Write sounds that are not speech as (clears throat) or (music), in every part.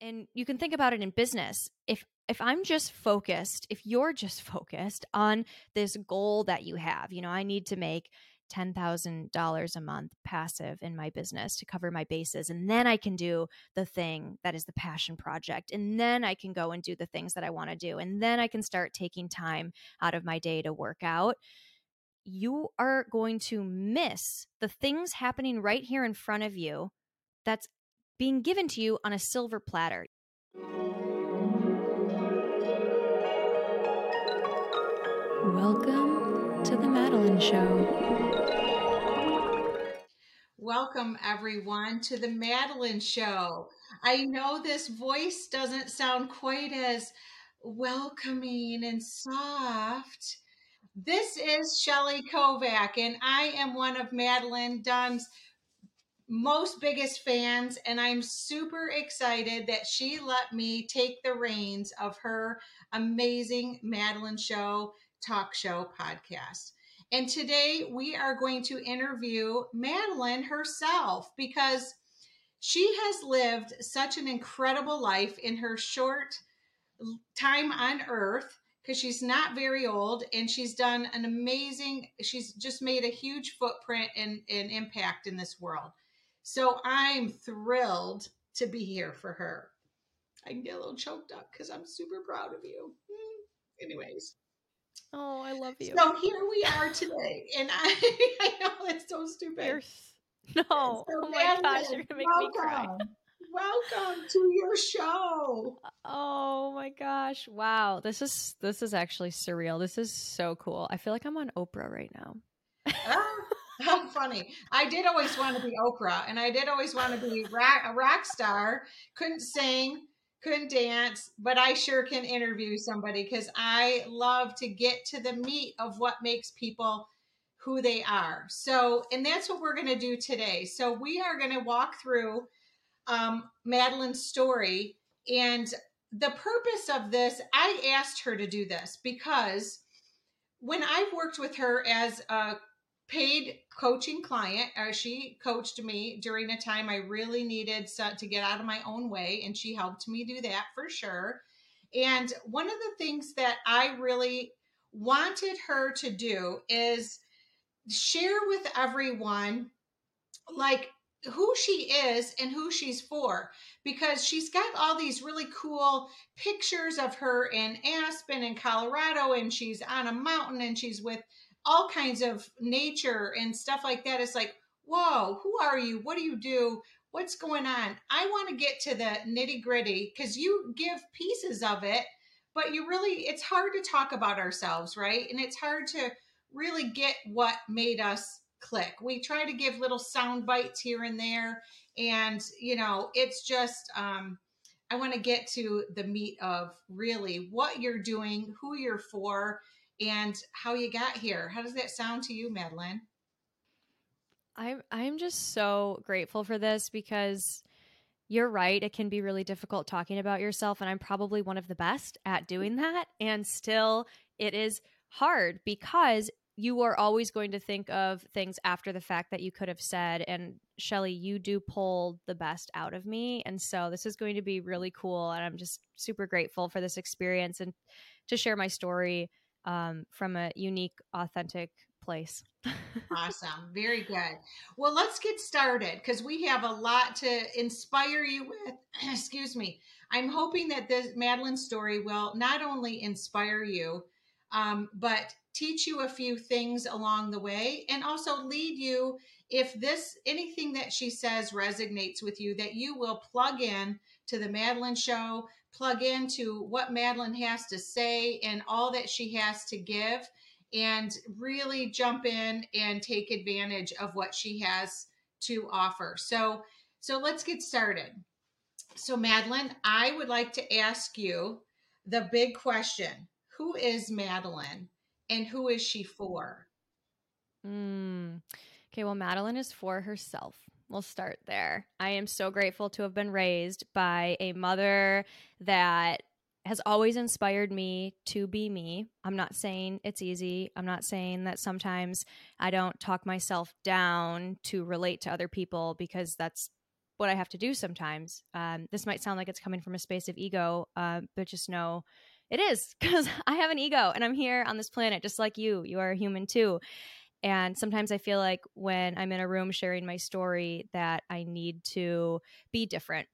and you can think about it in business. If if I'm just focused, if you're just (laughs) focused on this goal that you have, you know, I need to make $10,000 a month passive in my business to cover my bases. And then I can do the thing that is the passion project. And then I can go and do the things that I want to do. And then I can start taking time out of my day to work out. You are going to miss the things happening right here in front of you that's being given to you on a silver platter. Welcome to the Madeline Show. Welcome, everyone, to the Madeline Show. I know this voice doesn't sound quite as welcoming and soft. This is Shelly Kovac, and I am one of Madeline Dunn's most biggest fans, and I'm super excited that she let me take the reins of her amazing Madeline Show talk show podcast. And today we are going to interview Madeline herself because she has lived such an incredible life in her short time on earth because she's not very old and she's done an amazing she's just made a huge footprint and, and impact in this world so i'm thrilled to be here for her i can get a little choked up because i'm super proud of you hmm. anyways Oh, I love you. So here we are today, and (laughs) I, I know it's so stupid. You're, no, so oh my gosh, you're gonna make welcome. me cry. Welcome to your show. Oh my gosh! Wow, this is this is actually surreal. This is so cool. I feel like I'm on Oprah right now. oh, (laughs) how funny! I did always want to be Oprah, and I did always want to be rock, a rock star. Couldn't sing couldn't dance, but I sure can interview somebody because I love to get to the meat of what makes people who they are. So, and that's what we're going to do today. So, we are going to walk through um, Madeline's story. And the purpose of this, I asked her to do this because when I've worked with her as a paid coaching client. Uh, she coached me during a time I really needed to get out of my own way, and she helped me do that for sure. And one of the things that I really wanted her to do is share with everyone, like, who she is and who she's for because she's got all these really cool pictures of her in Aspen in Colorado and she's on a mountain and she's with all kinds of nature and stuff like that. It's like, whoa, who are you? What do you do? What's going on? I want to get to the nitty gritty because you give pieces of it, but you really, it's hard to talk about ourselves, right? And it's hard to really get what made us click. We try to give little sound bites here and there. And, you know, it's just, um, I want to get to the meat of really what you're doing, who you're for, and how you got here. How does that sound to you, Madeline? I'm I'm just so grateful for this because you're right. It can be really difficult talking about yourself, and I'm probably one of the best at doing that. And still, it is hard because you are always going to think of things after the fact that you could have said. And Shelly, you do pull the best out of me. And so this is going to be really cool. And I'm just super grateful for this experience and to share my story um, from a unique, authentic place. (laughs) awesome. Very good. Well, let's get started because we have a lot to inspire you with. (clears throat) Excuse me. I'm hoping that this Madeline story will not only inspire you, um, but teach you a few things along the way and also lead you if this anything that she says resonates with you that you will plug in to the Madeline show plug into what Madeline has to say and all that she has to give and really jump in and take advantage of what she has to offer. So so let's get started. So Madeline, I would like to ask you the big question. Who is Madeline and who is she for? Mm. Okay, well Madeline is for herself. We'll start there. I am so grateful to have been raised by a mother that has always inspired me to be me. I'm not saying it's easy. I'm not saying that sometimes I don't talk myself down to relate to other people because that's what I have to do sometimes. Um, this might sound like it's coming from a space of ego, uh, but just know it is (laughs) because I have an ego and I'm here on this planet just like you. You are a human too. And sometimes I feel like when I'm in a room sharing my story that I need to be different.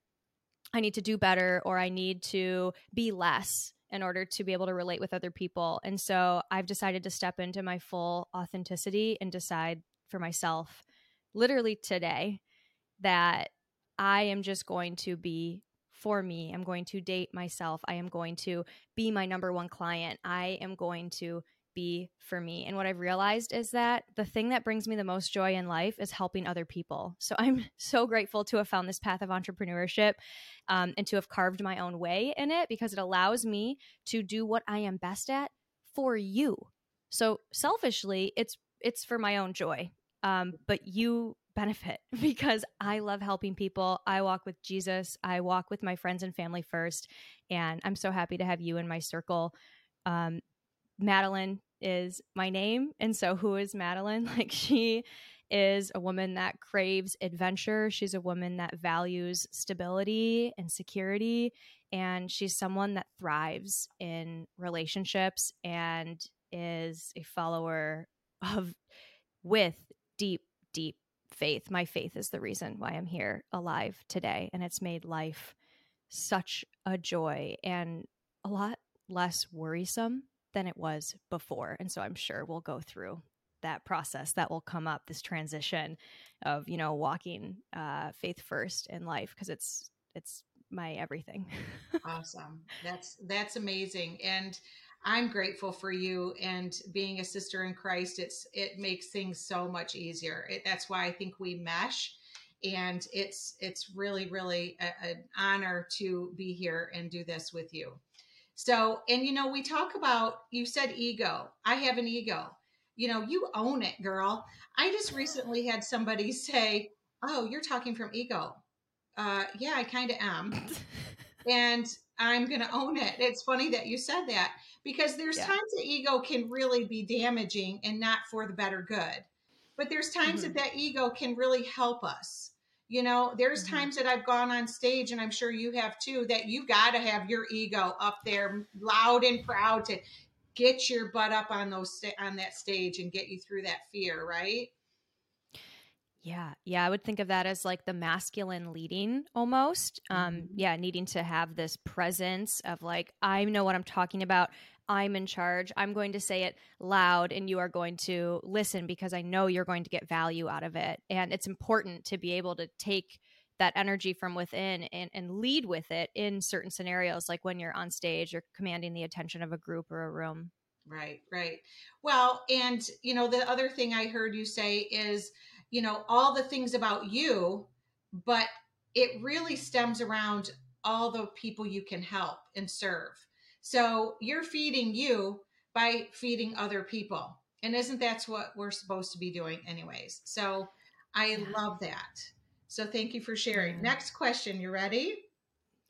I need to do better or I need to be less in order to be able to relate with other people. And so I've decided to step into my full authenticity and decide for myself, literally today, that I am just going to be for me. I'm going to date myself. I am going to be my number one client. I am going to be for me. And what I've realized is that the thing that brings me the most joy in life is helping other people. (laughs) So I'm so grateful to have found this path of entrepreneurship um, and to have carved my own way in it because it allows me to do what I am best at for you. So selfishly, it's it's for my own joy. Um, but you benefit (laughs) because I love helping people. I walk with Jesus. I walk with my friends and family first. And I'm so happy to have you in my circle. Um, Madeline is my name. And so, who is Madeline? (laughs) Like, she is a woman that craves adventure. She's a woman that values stability and security. And she's someone that thrives in relationships and is a follower of with deep, deep faith. My faith is the reason why I'm here alive today. And it's made life such a joy and a lot less worrisome than it was before. And so I'm sure we'll go through that process that will come up this transition of you know walking uh, faith first in life because it's it's my everything (laughs) awesome that's that's amazing and I'm grateful for you and being a sister in Christ. It's it makes things so much easier. It, that's why I think we mesh, and it's it's really really an honor to be here and do this with you. So, and you know, we talk about you said ego. I have an ego. You know, you own it, girl. I just recently had somebody (laughs) say, "Oh, you're talking from ego." Uh, yeah, I kind of am. (laughs) and I'm going to own it. It's funny that you said that because there's yeah. times that ego can really be damaging and not for the better good. But there's times mm-hmm. that that ego can really help us. You know, there's mm-hmm. times that I've gone on stage, and I'm sure you have too, that you got to have your ego up there, loud and proud, to get your butt up on those on that stage and get you through that fear, right? Yeah. Yeah. I would think of that as like the masculine leading almost. Um, mm-hmm. yeah. Needing to have this presence of like, I know what I'm talking about. I'm in charge. I'm going to say it loud and you are going to listen because I know you're going to get value out of it. And it's important to be able to take that energy from within and, and lead with it in certain scenarios, like when you're on stage or commanding the attention of a group or a room. Right, right. Well, and you know, the other thing I heard you say is, you know, all the things about you, but it really stems around all the people you can help and serve. So you're feeding you by feeding other people. And isn't that's what we're supposed to be doing anyways? So I yeah. love that. So thank you for sharing. Next question, you ready?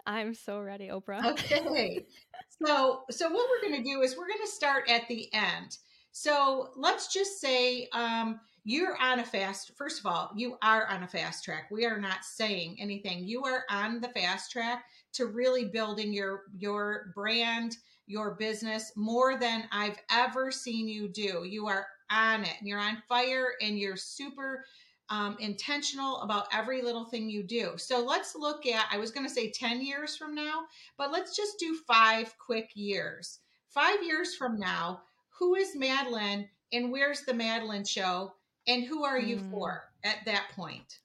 I'm so ready, Oprah. Okay. (laughs) so so what we're going to do is we're going to start at the end. So let's just say um, you're on a fast. First of all, you are on a fast track. We are not saying anything. You are on the fast track to really building your your brand, your business more than I've ever seen you do. You are on it. You're on fire and you're super um, intentional about every little thing you do. So let's look at, I was going to say 10 years from now, but let's just do five quick years. Five years from now, who is Madeline and where's the Madeline show and who are you mm. for at that point?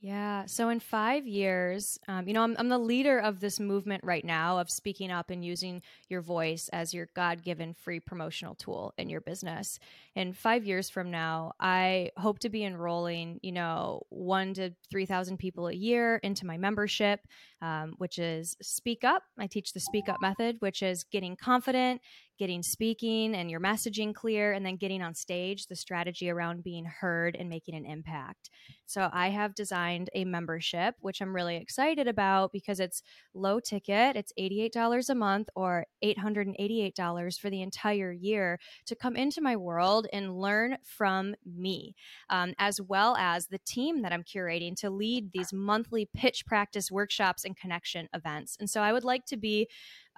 Yeah. So in five years, um, you know, I'm, I'm the leader of this movement right now of speaking up and using your voice as your God given free promotional tool in your business. In five years from now, I hope to be enrolling, you know, one to 3,000 people a year into my membership, um, which is Speak Up. I teach the Speak Up method, which is getting confident, getting speaking and your messaging clear, and then getting on stage, the strategy around being heard and making an impact. So I have designed a membership, which I'm really excited about because it's low ticket. It's $88 a month or $888 for the entire year to come into my world and learn from me, um, as well as the team that I'm curating to lead these monthly pitch practice workshops and connection events. And so I would like to be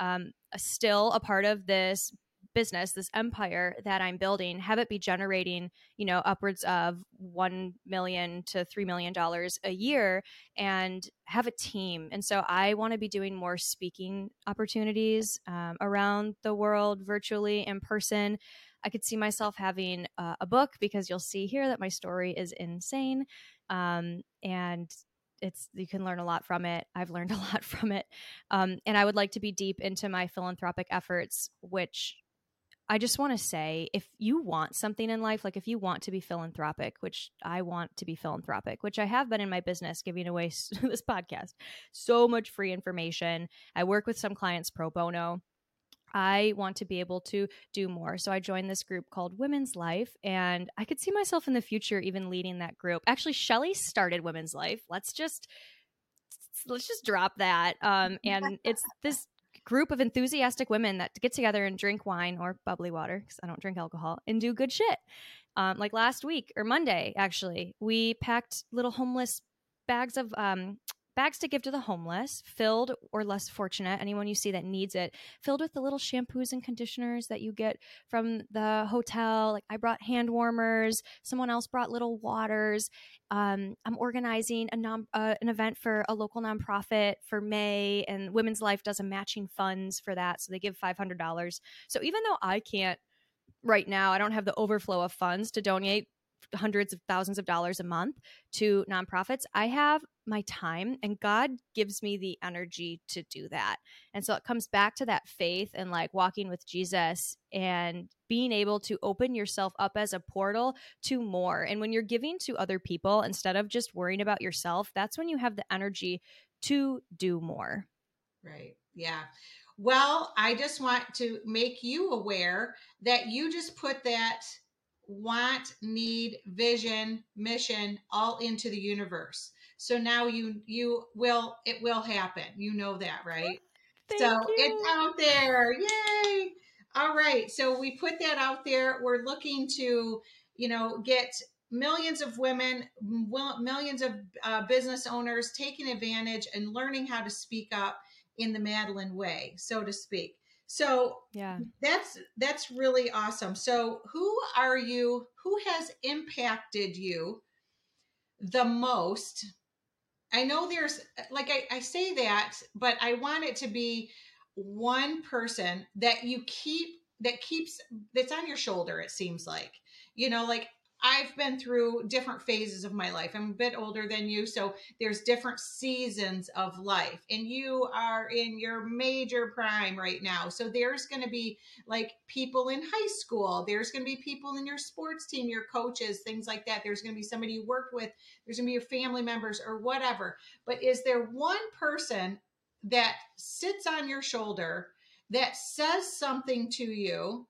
um, still a part of this business, this empire that I'm building, have it be generating, you know, upwards of one million to three million dollars a year and have a team. And so I want to be doing more speaking opportunities um, around the world, virtually, in person. I could see myself having uh, a book because you'll see here that my story is insane. Um, and it's you can learn a lot from it. I've learned a (laughs) lot from it, um, and I would like to be deep into my philanthropic efforts, which I just want to say if you want something in life, like if you want to be philanthropic, which I want to be philanthropic, which I have been in my business, giving away (laughs) this podcast, so much free information. I work with some clients pro bono. I want to be able to do more. So I joined this group called Women's Life, and I could see myself in the future even leading that group. Actually, Shelly started Women's Life. Let's just let's just drop that. Um, (laughs) and it's this group of enthusiastic women that get together and drink wine or bubbly water because I don't drink alcohol and do good shit. Um, like last week or Monday, actually, we packed little homeless bags of um, bags to give to the homeless, filled or less fortunate, anyone you see that needs it, filled with the little shampoos and conditioners that you get from the hotel. Like I brought hand warmers, someone else brought little waters. Um, I'm organizing a non, uh, an event for a local nonprofit for May, and Women's Life does a matching funds for that, so they give $500. So even though I can't right now, I don't have the overflow of funds to donate hundreds of thousands of dollars a month to nonprofits. I have my time and God gives me the energy to do that. And so it comes back to that faith and like walking with Jesus and being able to open yourself up as a portal to more. And when you're giving to other people instead of just worrying about yourself, that's when you have the energy to do more. Right. Yeah. Well, I just want to make you aware that you just put that want, need, vision, mission all into the universe. So now you you will it will happen. You know that, right? Thank so you. it's out there. Yay. All right. So we put that out there. We're looking to, you know, get millions of women, millions of uh, business owners taking advantage and learning how to speak up in the Madeline way, so to speak. So yeah, that's that's really awesome. So who are you? Who has impacted you the most? I know there's like I, I say that, but I want it to be one person that you keep that keeps that's on your shoulder. It seems like you know, like I've been through different phases of my life. I'm a bit older than you, so there's different seasons of life. And you are in your major prime right now. So there's going to be like people in high school, there's going to be people in your sports team, your coaches, things like that. There's going to be somebody you worked with, there's going to be your family members or whatever. But is there one person that sits on your shoulder that says something to you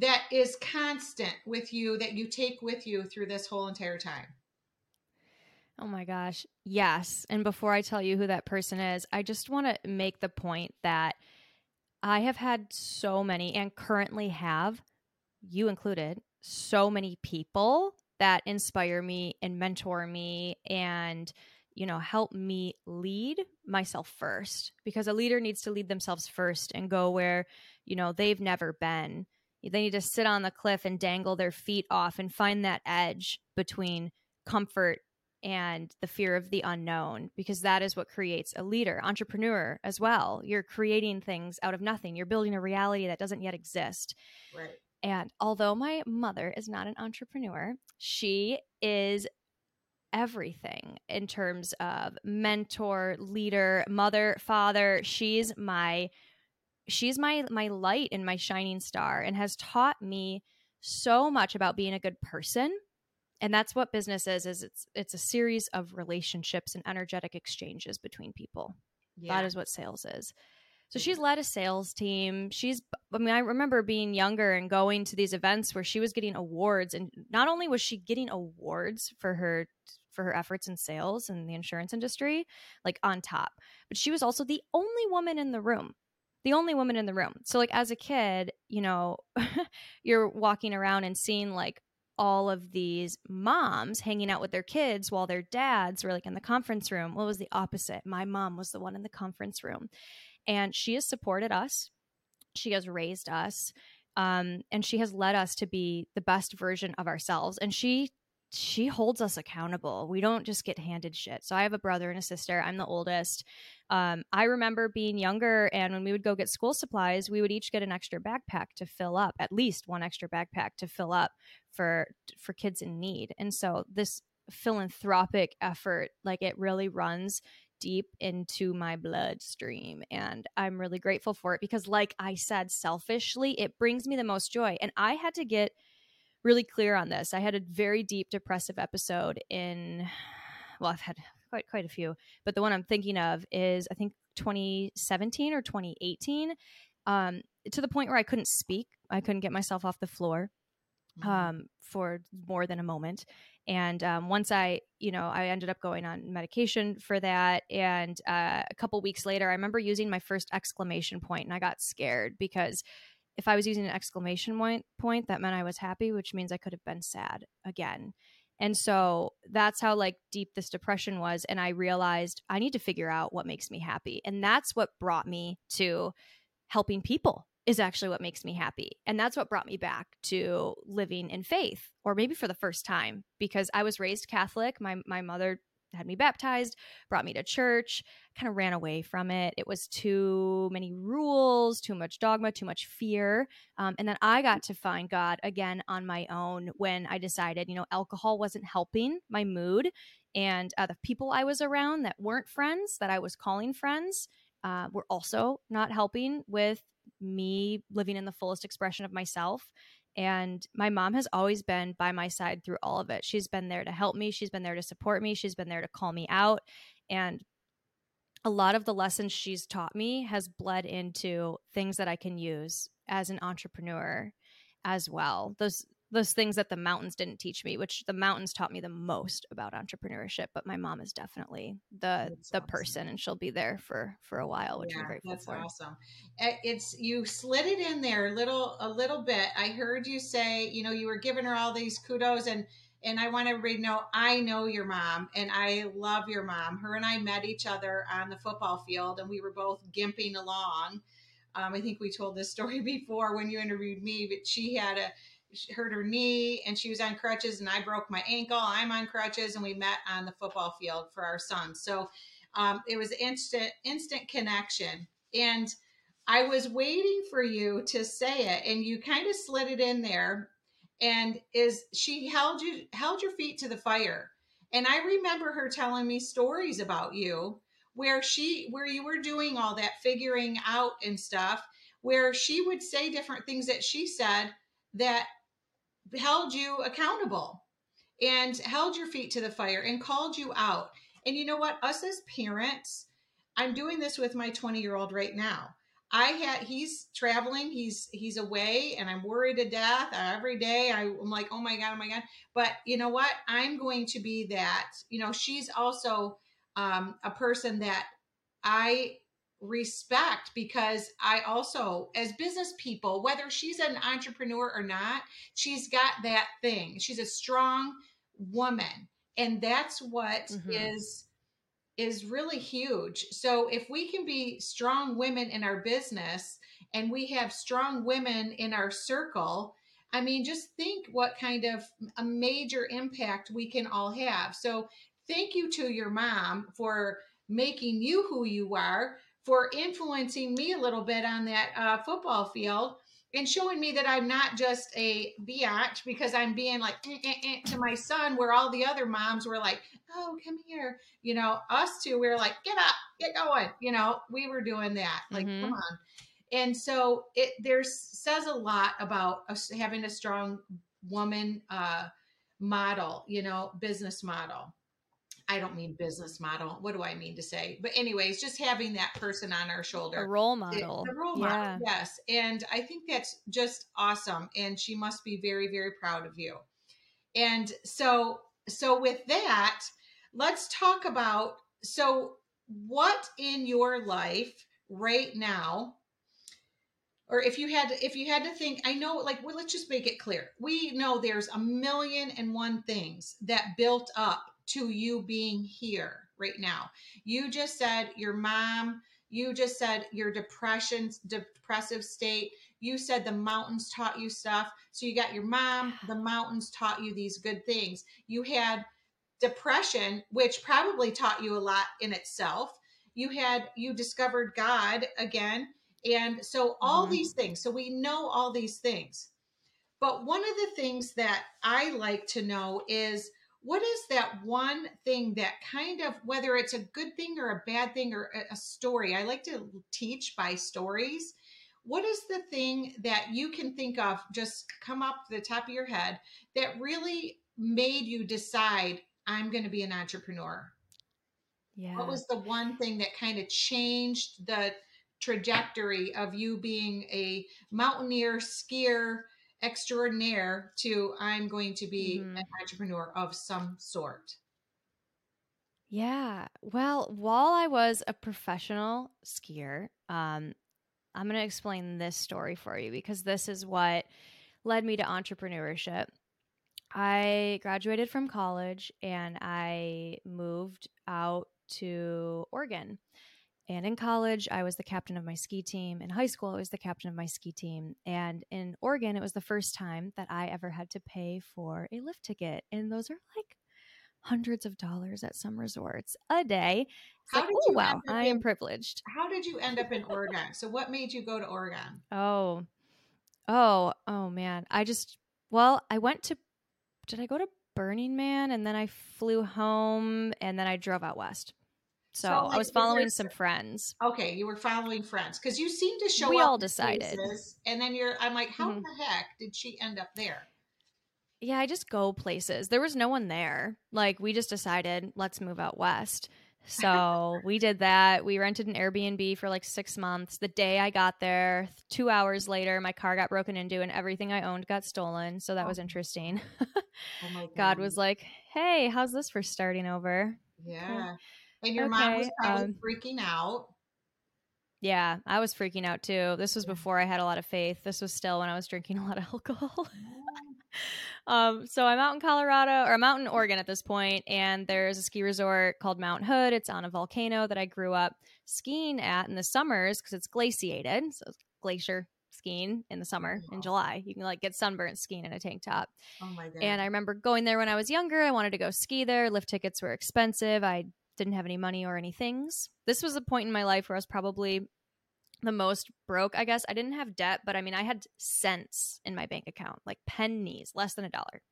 that is constant with you that you take with you through this whole entire time? Oh my gosh. Yes. And before I tell you who that person is, I just want to make the point that I have had so many and currently have, you included, so many people that inspire me and mentor me and you know help me lead myself first because a leader needs to lead themselves first and go where you know they've never been they need to sit on the cliff and dangle their feet off and find that edge between comfort and the fear of the unknown because that is what creates a leader entrepreneur as well. You're creating things out of nothing. You're building a reality that doesn't yet exist. Right. And although my mother is not an entrepreneur she is everything in terms of mentor leader mother father. She's my she's my my light and my shining star and has taught me so much about being a good person and that's what business is is it's it's a series of relationships and energetic exchanges between people yeah. that is what sales is So she's led a sales team. She's, I mean, I remember being younger and going to these events where she was getting awards. And not only was she getting awards for her for her efforts in sales and the insurance industry, like on top, but she was also the only woman in the room. The only woman in the room. So, like, as a kid, you know, (laughs) you're walking around and seeing like all of these moms hanging out with their kids while their dads were like in the conference room. What was the opposite? My mom was the one in the conference room. And she has supported us, she has raised us, um, and she has led us to be the best version of ourselves. And she she holds us accountable. We don't just get handed shit. So I have a brother and a sister. I'm the oldest. Um, I remember being younger, and when we would go get school supplies, we would each get an extra backpack to fill up, at least one extra backpack to fill up for for kids in need. And so this philanthropic effort, like it really runs deep into my bloodstream and i'm really grateful for it because like i said selfishly it brings me the most joy and i had to get really clear on this. I had a very deep depressive episode in well i've had quite quite a few but the one i'm thinking of is i think 2017 or 2018 um, to the point where i couldn't speak. I couldn't get myself off the floor mm-hmm. um, for more than a moment. And um, once i you know i ended up going on medication for that. And uh, a couple weeks later i remember using my first exclamation point and i got scared because if i was using an exclamation point point that meant i was happy which means i could have been sad again and so that's how like deep this depression was and i realized i need to figure out what makes me happy and that's what brought me to helping people is actually what makes me happy. And that's what brought me back to living in faith, or maybe for the first time, because I was raised Catholic. My, my mother had me baptized, brought me to church, kind of ran away from it. It was too many rules, too much dogma, too much fear. Um, and then I got to find God again on my own when I decided, you know, alcohol wasn't helping my mood. And uh, the people I was around that weren't friends, that I was calling friends, uh, were also not helping with me living in the fullest expression of myself. And my mom has always been by my side through all of it. She's been there to help me, she's been there to support me, she's been there to call me out. And a lot of the lessons she's taught me has bled into things that I can use as an entrepreneur as well. Those those things that the mountains didn't teach me, which the mountains taught me the most about entrepreneurship. But my mom is definitely the that's the awesome. person, and she'll be there for for a while, which yeah, I'm grateful that's for. awesome. It's you slid it in there a little a little bit. I heard you say, you know, you were giving her all these kudos and. And I want everybody to know I know your mom and I love your mom. Her and I met each other on the football field and we were both gimping along. Um, I think we told this story (laughs) before when you interviewed me, but she had a hurt her knee and she was on crutches and I broke my ankle. I'm on crutches and we met on the football field for our son. So um, it was instant instant connection. And I was waiting for you to say it and you kind of slid it in there and is she held you held your feet to the fire. And I remember her telling me stories about you where she where you were doing all that figuring out and stuff where she would say different things that she said that held you accountable and held your feet to the fire and called you out. And you know what? Us as parents, I'm doing this with my 20 year old right now. I had he's traveling, he's he's away, and I'm worried to death every day. I'm like, oh my god, oh my god. But you know what? I'm going to be that. You know, she's also um, a person that I respect because I also, as business people, whether she's an entrepreneur or not, she's got that thing. She's a strong woman. And that's what mm-hmm. is is really huge. So if we can be strong women in our business and we have strong women in our circle, I mean, just think what kind of a major impact we can all have. So thank you to your mom for making you who you are for influencing me a little bit on that uh, football field and showing me that I'm not just a biatch because I'm being like eh, eh, eh, to my son, where all the other moms were like, "Oh, come here," you know. Us two, we were like, "Get up, get going," you know. We were doing that, like, mm-hmm. come on. And so it there says a lot about us having a strong woman uh, model, you know, business model. I don't mean business model. What do I mean to say? But anyways, just having that person on our shoulder. A role model. A role yeah. model, yes. And I think that's just awesome. And she must be very, very proud of you. And so, so with that, let's talk about so what in your life right now or if you had if you had to think i know like well let's just make it clear we know there's a million and one things that built up to you being here right now. You just said your mom you just said your depression depressive state. You said the mountains taught you stuff. So you got your mom the mountains taught you these good things. You had depression which probably taught you a lot in itself. You had you discovered god again. And so all mm-hmm. these things so we know all these things. But one of the things that i like to know is what is that one thing that kind of whether it's a good thing or a bad thing or a story i like to teach by stories. What is the thing that you can think of just come up the top of your head that really made you decide i'm going to be an entrepreneur yeah. what was the one thing that kind of changed the trajectory of you being a mountaineer skier extraordinaire to I'm going to be mm-hmm. an entrepreneur of some sort. Yeah. Well, while I was a professional skier, um, I'm going to explain this story for you because this is what led me to entrepreneurship. I graduated from college and I moved out to Oregon. And in college, I was the captain of my ski team. In high school, I was the captain of my ski team. And in Oregon, it was the first time that I ever had to pay for a lift ticket. And those are like hundreds of dollars at some resorts a day. It's how like, oh, wow, I am privileged. How did you end up in Oregon? so, what made you go to Oregon? Oh, oh, oh, man. I just, well, I went to, did I go to Burning Man? And then I flew home and then I drove out west. So, I was following some friends. Okay, you were following friends because you seem to show we up. all decided, places, and then you're. I'm like, how mm-hmm. the heck did she end up there? Yeah, I just go places. There was no one there. Like we just decided, let's move out west. So (laughs) we did that. We rented an Airbnb for like six months. The day I got there, two hours later, my car got broken into and everything I owned got stolen. So that oh. was interesting. (laughs) oh God. God was like, hey, how's this for starting over? Yeah. And your okay, mom was probably um, freaking out. Yeah, I was freaking out too. This was before I had a lot of faith. This was still when I was drinking a lot of (laughs) alcohol. (laughs) um, so I'm out in Colorado, or I'm out in Oregon at this point, and there's a ski resort called Mount Hood. It's on a volcano that I grew up skiing at in the summers because it's glaciated, so it's glacier skiing in the summer in July. You can like get sunburnt skiing in a tank top. Oh my god! And I remember going there when I was younger. I wanted to go ski there. Lift tickets were expensive. I didn't have any money or any things. This was a point in my life where I was probably the most broke, I guess. I didn't have debt, but I mean, I had cents in my bank account, like pennies, less than a dollar.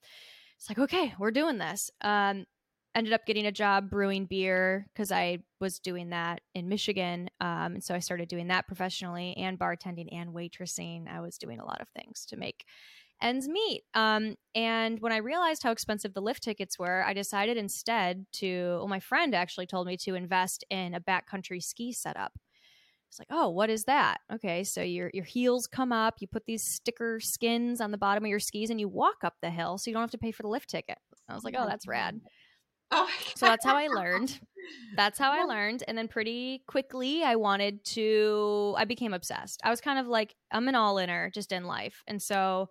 It's like, okay, we're doing this. Um, ended up getting a job brewing beer because I was doing that in Michigan. Um, and so I started doing that professionally and bartending and waitressing. I was doing a lot of things to make ends meet. Um, and when I realized how expensive the lift tickets were, I decided instead to, well, my friend actually told me to invest in a backcountry ski setup. It's like, oh, what is that? Okay, so your your heels come up, you put these sticker skins on the bottom of your skis, and you walk up the hill, so you don't have to pay for the lift ticket. I was like, oh, that's rad. Oh, (laughs) so that's how I learned. (laughs) That's how I learned, and then pretty quickly, I wanted to. I became obsessed. I was kind of like, I'm an all-inner just in life, and so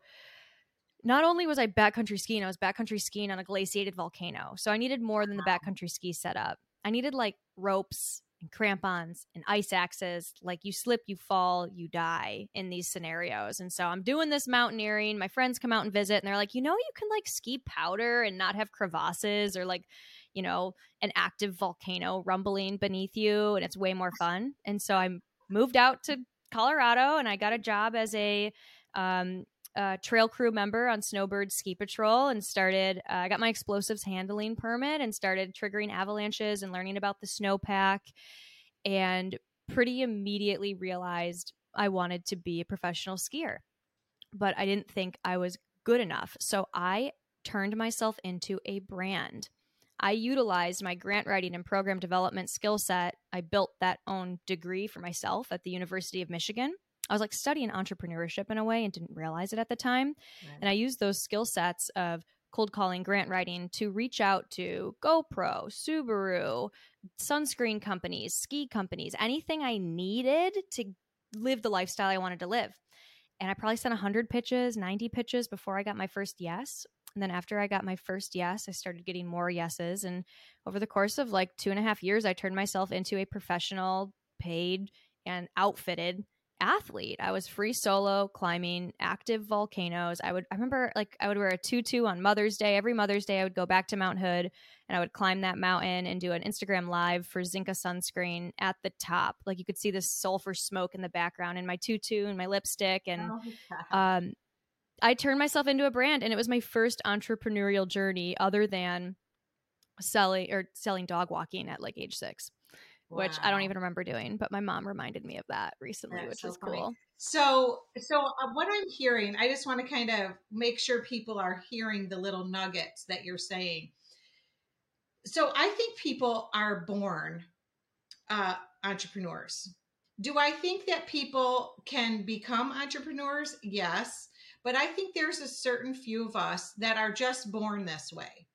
not only was I backcountry skiing, I was backcountry skiing on a glaciated volcano. So I needed more than the backcountry ski setup. I needed like ropes and crampons and ice axes. Like you slip, you fall, you die in these scenarios. And so I'm doing this mountaineering. My friends come out and visit, and they're like, you know, you can like ski powder and not have crevasses or like, you know, an active volcano rumbling beneath you, and it's way more fun. And so I moved out to Colorado and I got a job as a um, uh, trail crew member on Snowbird Ski Patrol and started. Uh, I got my explosives handling permit and started triggering avalanches and learning about the snowpack. And pretty immediately realized I wanted to be a professional skier, but I didn't think I was good enough. So I turned myself into a brand. I utilized my grant writing and program development skill set. I built that own degree for myself at the University of Michigan. I was like studying entrepreneurship in a way and didn't realize it at the time. Right. And I used those skill sets of cold calling, grant writing to reach out to GoPro, Subaru, sunscreen companies, ski companies, anything I needed to live the lifestyle I wanted to live. And I probably sent 100 pitches, 90 pitches before I got my first yes. And then after I got my first yes, I started getting more yeses. And over the course of like two and a half years, I turned myself into a professional, paid, and outfitted athlete. I was free solo climbing active volcanoes. I would I remember like I would wear a tutu on Mother's Day. Every Mother's Day I would go back to Mount Hood and I would climb that mountain and do an Instagram live for Zinka sunscreen at the top. Like you could see this sulfur smoke in the background and my tutu and my lipstick and oh, um I turned myself into a brand and it was my first entrepreneurial journey other than selling or selling dog walking at like age 6 wow. which I don't even remember doing, but my mom reminded me of that recently, That's which so is funny. cool. So, so uh, what I'm hearing, I just want to kind of make sure people are hearing the little nuggets that you're saying. So, I think people are born uh, entrepreneurs. Do I think that people can become entrepreneurs? Yes. But I think there's a certain few of us that are just born this way.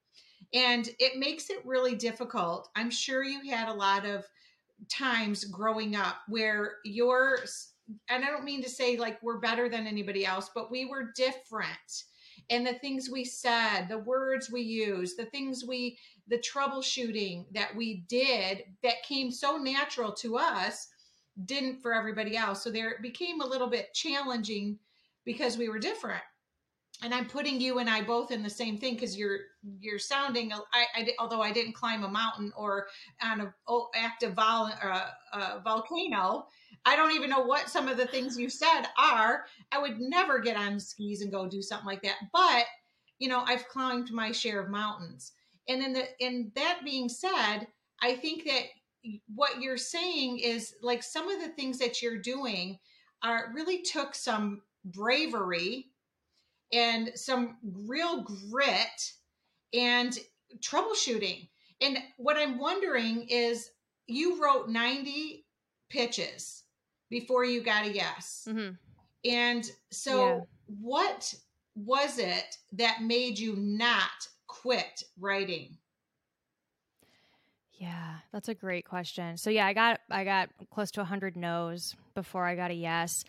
And it makes it really difficult. I'm sure you had a lot of times growing up where you're and I don't mean to say like we're better than anybody else, but we were different. And the things we said, the words we used, the things we, the troubleshooting that we did that came so natural to us didn't for everybody else. So there it became a little bit challenging because we were different and I'm putting you and I both in the same thing because you're you're sounding. I, I, although I didn't climb a mountain or on a oh, active vol, uh, uh, volcano, I don't even know what some of the things you said are. I would never get on skis and go do something like that. But you know, I've climbed my share of mountains, and in the in that being said, I think that what you're saying is like some of the things that you're doing are really took some bravery and some real grit and troubleshooting. And what I'm wondering is you wrote 90 pitches before you got a yes. Mm-hmm. And so, yeah. what was it that made you not quit writing? Yeah, that's a great question. So yeah, I got I got close to 100 no's before I got a yes.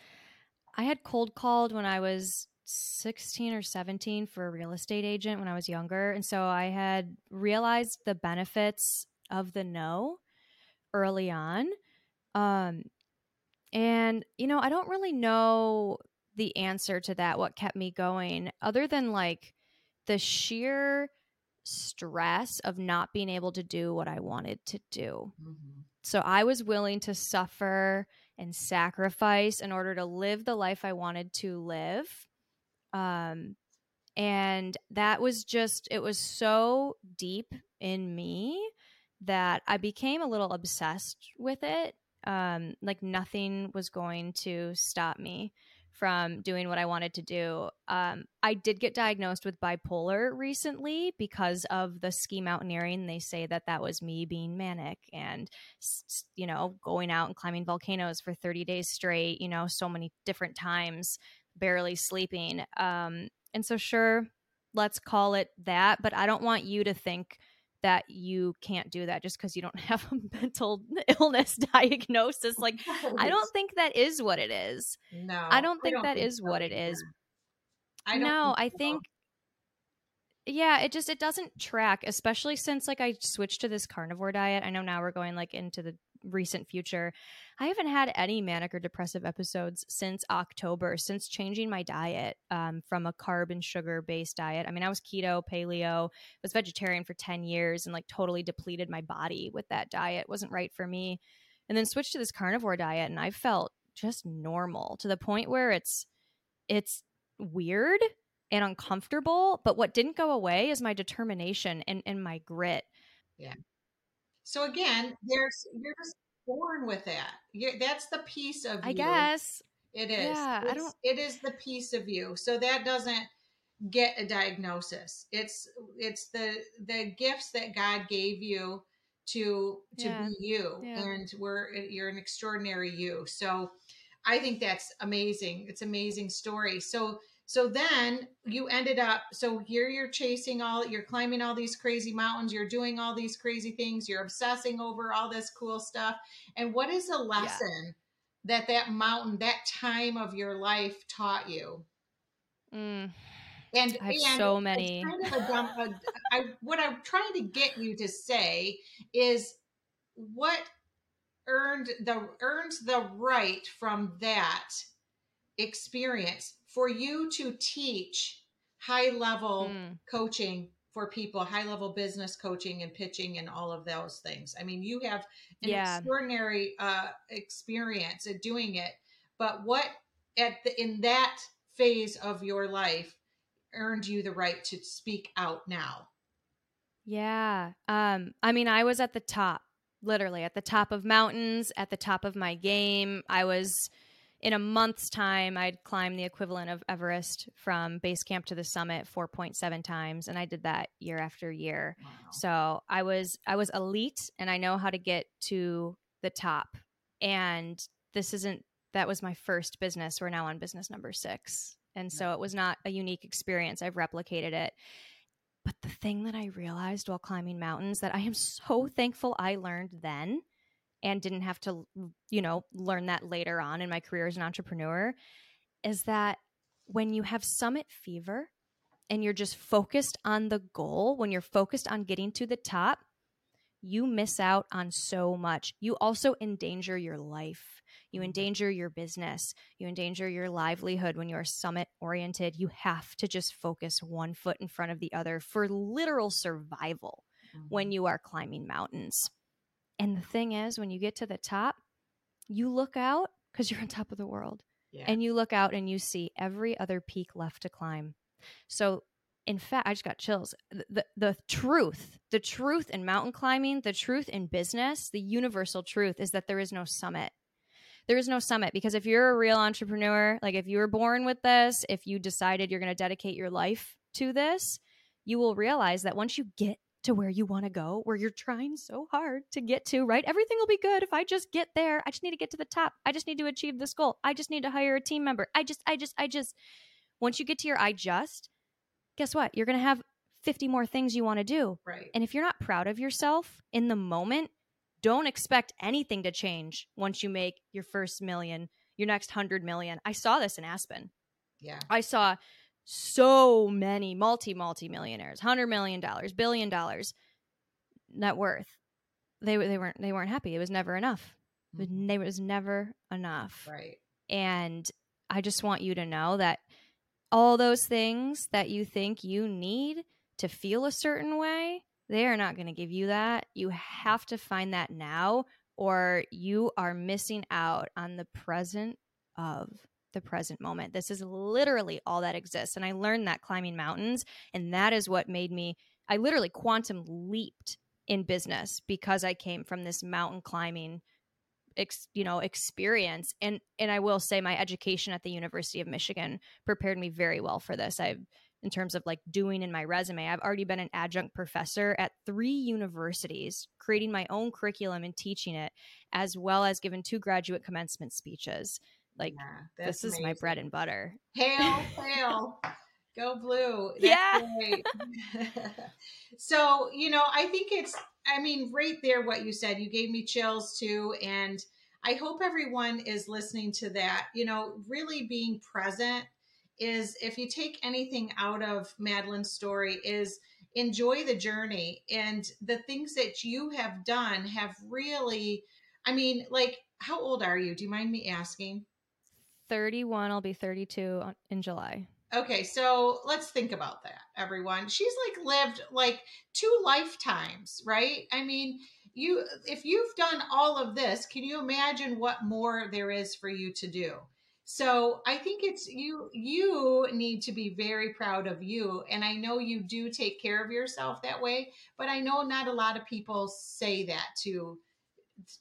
I had cold called when I was 16 or 17 for a real estate agent when I was younger. And so I had realized the benefits of the no early on. Um, and, you know, I don't really know the answer to that, what kept me going, other than like the sheer stress of not being able to do what I wanted to do. Mm-hmm. So I was willing to suffer and sacrifice in order to live the life I wanted to live um, and that was just, it was so deep in me that I became a little obsessed with it. Um, like nothing was going to stop me from doing what I wanted to do. Um, I did get diagnosed with bipolar recently because of the ski mountaineering. They say that that was me being manic and, you know, going out and climbing volcanoes for 30 days straight, you know, so many different times barely sleeping. Um, and so, sure, let's call it that. But I don't want you to think that you can't do that just because you don't (laughs) have a mental illness (laughs) diagnosis. Like, I don't think that is what it is. No, I don't think I don't that think is so what either. it is. I no, think I think yeah it just it doesn't track especially since like i switched to this carnivore diet i know now we're going like into the recent future. I haven't had any manic or depressive episodes since October, since changing my diet um, from a carb and sugar based diet. I mean, I was keto, paleo, was vegetarian for 10 years and like totally depleted my body with that diet. Wasn't right for me. And then switched to this carnivore diet and I felt just normal to the point where it's it's weird and uncomfortable. But what didn't go away is my determination and, and my grit. Yeah. So again, there's you're just born with that. You're, that's the piece of you. I you. guess it is. Yeah, it's, I don't. It is the piece of you. So that doesn't get a diagnosis. It's it's the the gifts that God gave you to to Yeah. be you Yeah. and we're you're an extraordinary you. So I think that's amazing. It's amazing story. So so then you ended up so here you're chasing all you're climbing all these crazy mountains, you're doing all these crazy things, you're obsessing over all this cool stuff. And what is a lesson that that mountain, that time of your life taught you? Mm, And I have and so many. Kind of a dumb. A, I, what I'm trying to get you to say is what earned the earns the right from that experience for you to teach high level Mm. coaching for people, high level business coaching and pitching and all of those things. I mean, you have an Yeah. extraordinary uh, experience at doing it. But what at the in that phase of your life earned you the right to speak out now? Yeah. Um, I mean, I was at the top, literally at the top of mountains, at the top of my game. I was in a month's time, I'd climb the equivalent of Everest from base camp to the summit 4.7 times, and I did that year after year. So I was I was elite, and I know how to get to the top. And this isn't that was my first business. We're now on business number six, and so it was not a unique experience. I've replicated it. But the thing that I realized while climbing mountains that I am so thankful I learned then and didn't have to, you know, learn that later on in my career as an entrepreneur is that when you have summit fever and you're just focused on the goal, when you're focused on getting to the top, you miss out on so much. You also endanger your life. You mm-hmm. endanger your business. You endanger your livelihood when you're summit oriented. You have to just focus one foot in front of the other for literal survival when mm-hmm. you are climbing mountains. And the thing is, when you get to the top, you look out because you're on top of the world yeah. and you look out and you see every other peak left to climb. So, in fact, I just got chills. The, the, the truth, the truth in mountain climbing, the truth in business, the universal truth is that there is no summit. There is no summit because if you're a real entrepreneur, like if you were born with this, if you decided you're going to dedicate your life to this, you will realize that once you get to where you want to go, where you're trying so hard to get to, right? Everything will be good if I just get there. I just need to get to the top. I just need to achieve this goal. I just need to hire a team member. I just, I just, I just. Once you get to your I just, guess what? You're going to have 50 more things you want to do. right. And if you're not proud of yourself in the moment, don't expect anything to change once you make your first million, your next 100 million. I saw this in Aspen. yeah. I saw so many multi multi millionaires, hundred million dollars, billion dollars net worth. They they weren't they weren't happy. It was never enough. It was, Mhm. it was never enough. Right. And I just want you to know that all those things that you think you need to feel a certain way, they are not going to give you that. You have to find that now, or you are missing out on the present of the present moment. This is literally all that exists. And I learned that climbing mountains. And that is what made me, I literally quantum leaped in business because I came from this mountain climbing ex, you know experience and and I will say my education at the University of Michigan prepared me very well for this. I've in terms of like doing in my resume, I've already been an adjunct professor at three universities, creating my own curriculum and teaching it, as well as given two graduate commencement speeches. Like Yeah, this that's is my bread and butter. Hail, (laughs) hail. Go blue. That's Yeah. (laughs) (laughs) so, you know, I think it's, I mean, right there, what you said, you gave me chills too. And I hope everyone is listening to that. You know, really being present is, if you take anything out of Madeline's story, is enjoy the journey. And the things that you have done have really, I mean, like, how old are you? Do you mind me asking? 31, I'll be 32 on- in July. Okay, so let's think about that, everyone. She's like lived like two lifetimes, right? I mean, you if you've done all of this, can you imagine what more there is for you to do? So, I think it's you you need to be very proud of you and I know you do take care of yourself that way, but I know not a lot of people say that to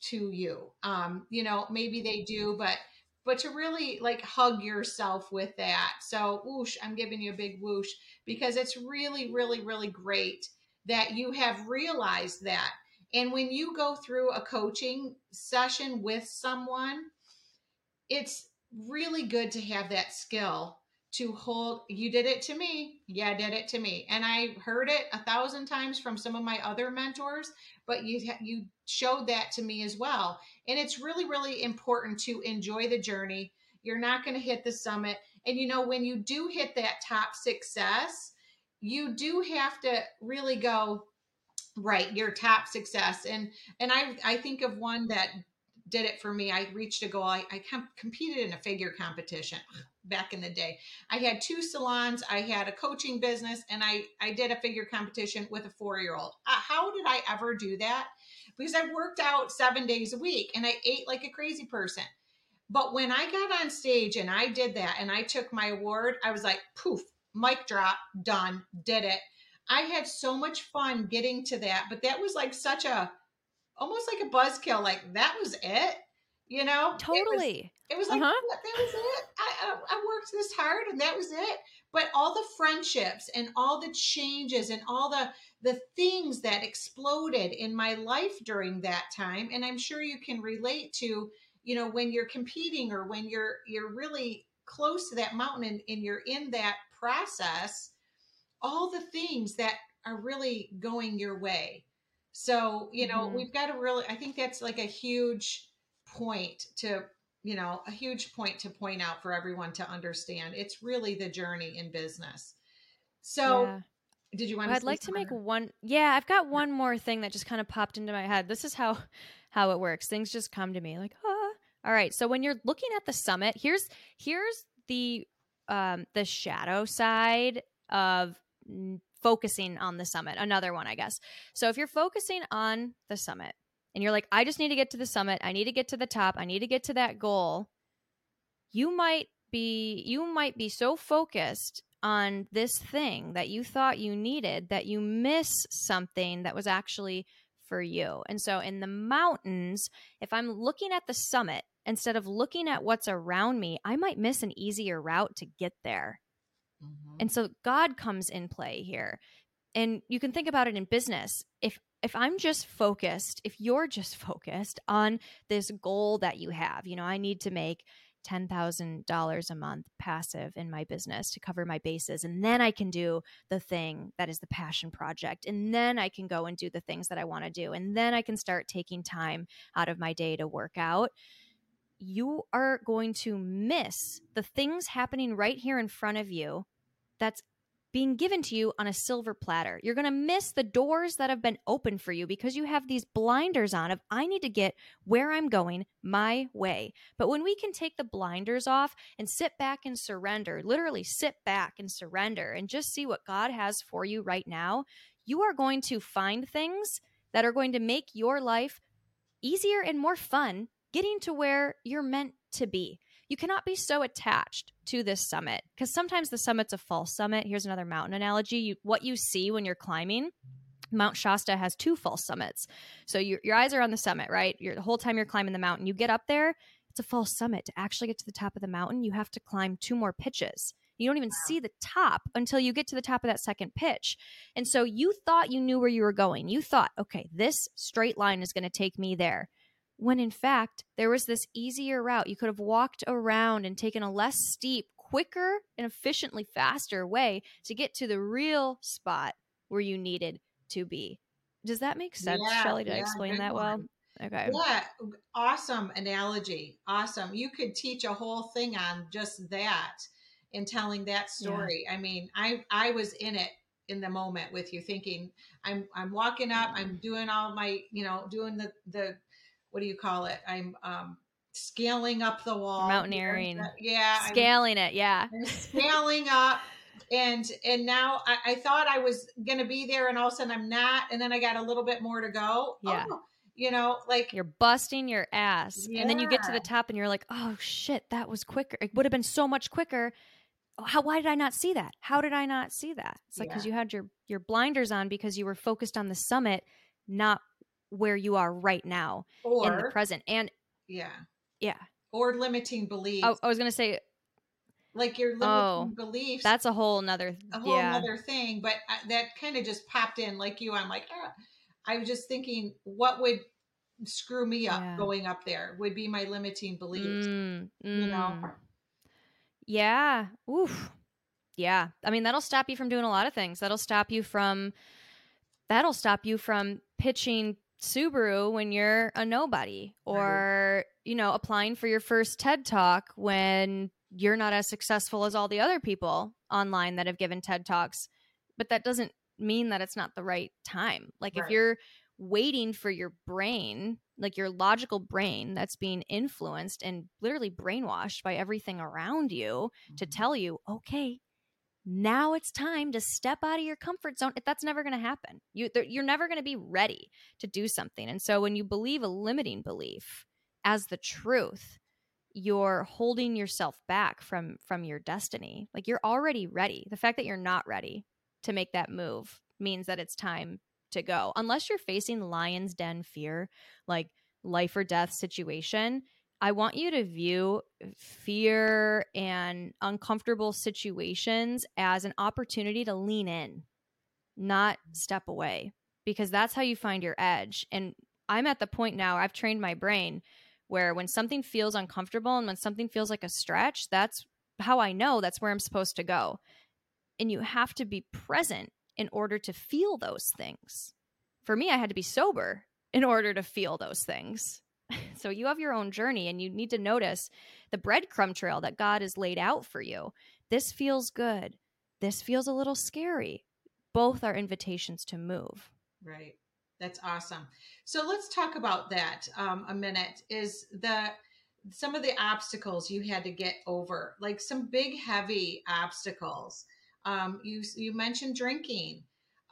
to you. Um, you know, maybe they do, but but to really like hug yourself with that. So, whoosh, I'm giving you a big whoosh because it's really, really, really great that you have realized that. And when you go through a coaching session with someone, it's really good to have that skill to hold you did it to me yeah did it to me and i heard it a thousand times from some of my other mentors but you you showed that to me as well. And it's really really important to enjoy the journey. You're not going to hit the summit. And you know when you do hit that top success you do have to really go right your top success. And and i i think of one that did it for me. I reached a goal. I, I com- competed in a figure competition back in the day. I had two salons, I had a coaching business, and I, I did a figure competition with a four year old. Uh, how did I ever do that? Because I worked out seven days a week and I ate like a crazy person. But when I got on stage and I did that and I took my award, I was like, poof, mic drop, done, did it. I had so much fun getting to that, but that was like such a almost like a buzzkill. Like that was it, you know? Totally. It was, it was like uh-huh. that was it. I, I I worked this hard, and that was it. But all the friendships and all the changes and all the the things that exploded in my life during that time, and I'm sure you can relate to, you know, when you're competing or when you're you're really close to that mountain and, and you're in that process, all the things that are really going your way so, you know, mm-hmm. we've got to really, I think that's like a huge point to, you know, a huge point to point out for everyone to understand. It's really the journey in business. So, yeah. did you want well, I'd like to make one. Yeah, I've got one more thing that just kind of popped into my head. This is how (laughs) how it works. Things just come to me like, ah. All right. So when you're looking at the summit, here's here's the um the shadow side of focusing on the summit. Another one, I guess. So if you're focusing on the summit and you're like, I just need to get to the summit, I need to get to the top, I need to get to that goal, you might be you might be so focused on this thing that you thought you needed that you miss something that was actually for you. And so in the mountains, if I'm looking at the summit instead of looking at what's around me, I might miss an easier route to get there. Mm-hmm. And so God comes in play here. And you can think about it in business. If if I'm just focused, if you're just (laughs) focused on this goal that you have, you know, I need to make $10,000 a month passive in my business to cover my bases. And then I can do the thing that is the passion project. And then I can go and do the things that I want to do. And then I can start taking time out of my day to work out you are going to miss the things happening right here in front of you that's being given to you on a silver platter. You're going to miss the doors that have been open for you because you have these blinders on of I need to get where I'm going my way. But when we can take the blinders off and sit back and surrender, literally sit back and surrender and just see what God has for you right now, you are going to find things that are going to make your life easier and more fun getting to where you're meant to be. You cannot be so attached to this summit because sometimes the summit's a false summit. Here's another mountain analogy. You, what you see when you're climbing, Mount Shasta has two false summits. So you, your eyes are on the summit, right? You're, the whole time you're climbing the mountain, you get up there, it's a false summit. To actually get to the top of the mountain, you have to climb two more pitches. You don't even wow. see the top until you get to the top of that second pitch. And so you thought you knew where you were going. You thought, okay, this straight line is going to take me there when in fact there was this easier route. You could have walked around and taken a less steep, quicker, and efficiently faster way to get to the real spot where you needed to be. Does that make sense, yeah, Shelly? Did yeah, I explain that one. well? Okay. Yeah, awesome analogy. Awesome. You could teach a whole thing on just that in telling that story. Yeah. I mean, I I was in it in the moment with you thinking I'm I'm walking up, I'm doing all my, you know, doing the the what do you call it? I'm um, scaling up the wall. Mountaineering. Yeah. Scaling I'm, it. Yeah. I'm scaling up. And and now I, I thought I was gonna be there and all of a sudden I'm not. And then I got a little bit more to go. Yeah. Oh, you know, like you're busting your ass. Yeah. And then you get to the top and you're like, oh shit, that was quicker. It would have been so much quicker. How why did I not see that? How did I not see that? It's like because yeah. you had your your blinders on because you were focused on the summit, not where you are right now or, in the present. And yeah. Yeah. or limiting beliefs. Oh, I was going to say like your limiting oh, beliefs. That's a whole nother a whole yeah. other thing. But I, that kind of just popped in like you. I'm like, ah. I was just thinking, what would screw me up yeah. going up there would be my limiting beliefs. Mm, mm. You know. Mm. Yeah. Oof. Yeah. I mean, that'll stop you from doing a lot of things. That'll stop you from that'll stop you from pitching Subaru when you're a nobody or, right. you know, applying for your first TED Talk when you're not as successful as all the other people online that have given TED Talks. But that doesn't mean that it's not the right time. Like right. if you're waiting for your brain, like your logical brain that's being influenced and literally brainwashed by everything around you mm-hmm. to tell you, okay, now it's time to step out of your comfort zone. That's never going to happen. You, you're never going to be ready to do something. And so when you believe a limiting belief as the truth, you're holding yourself back from from your destiny. Like you're already ready. The fact that you're not ready to make that move means that it's time to go. Unless you're facing lion's den fear, like life or death situation, I want you to view fear and uncomfortable situations as an opportunity to lean in, not step away, because that's how you find your edge. And I'm at the point now, I've trained my brain where when something feels uncomfortable and when something feels like a stretch, that's how I know that's where I'm supposed to go. And you have to be present in order to feel those things. For me, I had to be sober in order to feel those things. (laughs) So you have your own journey and you need to notice the breadcrumb trail that God has laid out for you. This feels good. This feels a little scary. Both are invitations to move. Right. That's awesome. So let's talk about that um, a minute. Is the some of the obstacles you had to get over, like some big, heavy obstacles um, you you mentioned drinking.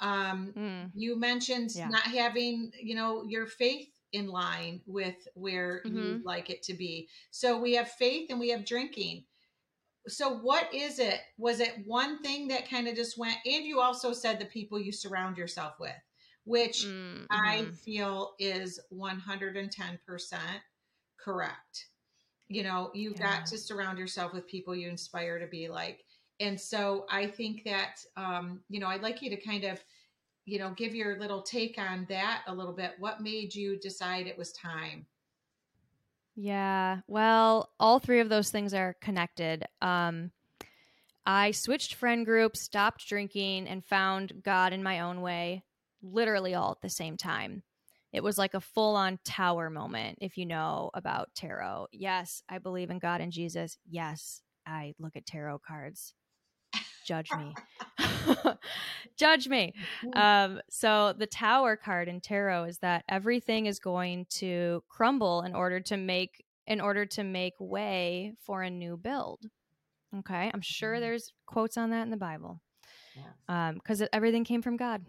Um, mm. You mentioned yeah. not having you know your faith in line with where mm-hmm. you like it to be. So we have faith and we have drinking. So what is it? Was it one thing that kind of just went? And you also said the people you surround yourself with, which mm-hmm. I feel is 110% correct. You know, you yeah. got to surround yourself with people you inspire to be like and so I think that um, you know I'd like you to kind of you know give your little take on that a little bit. What made you decide it was time? Yeah, well, all three of those things are connected. Um, I switched friend groups, stopped drinking, and found God in my own way, literally all at the same time. It was like a full on tower moment, if you know about tarot. Yes, I believe in God and Jesus. Yes, I look at tarot cards judge me. (laughs) (laughs) Judge me. Mm-hmm. um, so the tower card in tarot is that everything is going to crumble in order to make in order to make way for a new build. Okay i'm sure mm-hmm. there's quotes on that in the bible. Because um, everything came from god.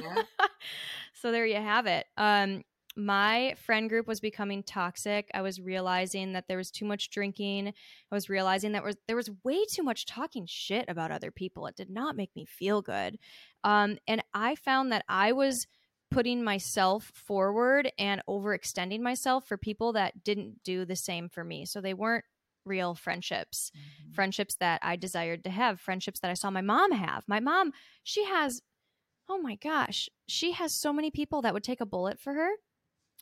Yeah. (laughs) so there you have it. Um, my friend group was becoming toxic. I was realizing that there was too much drinking. I was realizing that was there was way too much talking shit about other people. It did not make me feel good. Um, and I found that I was putting myself forward and overextending myself for people that didn't do the same for me. So they weren't real friendships, mm-hmm. friendships that I desired to have, friendships that I saw my mom have. My mom, she has, oh my gosh, she has so many people that would take a bullet for her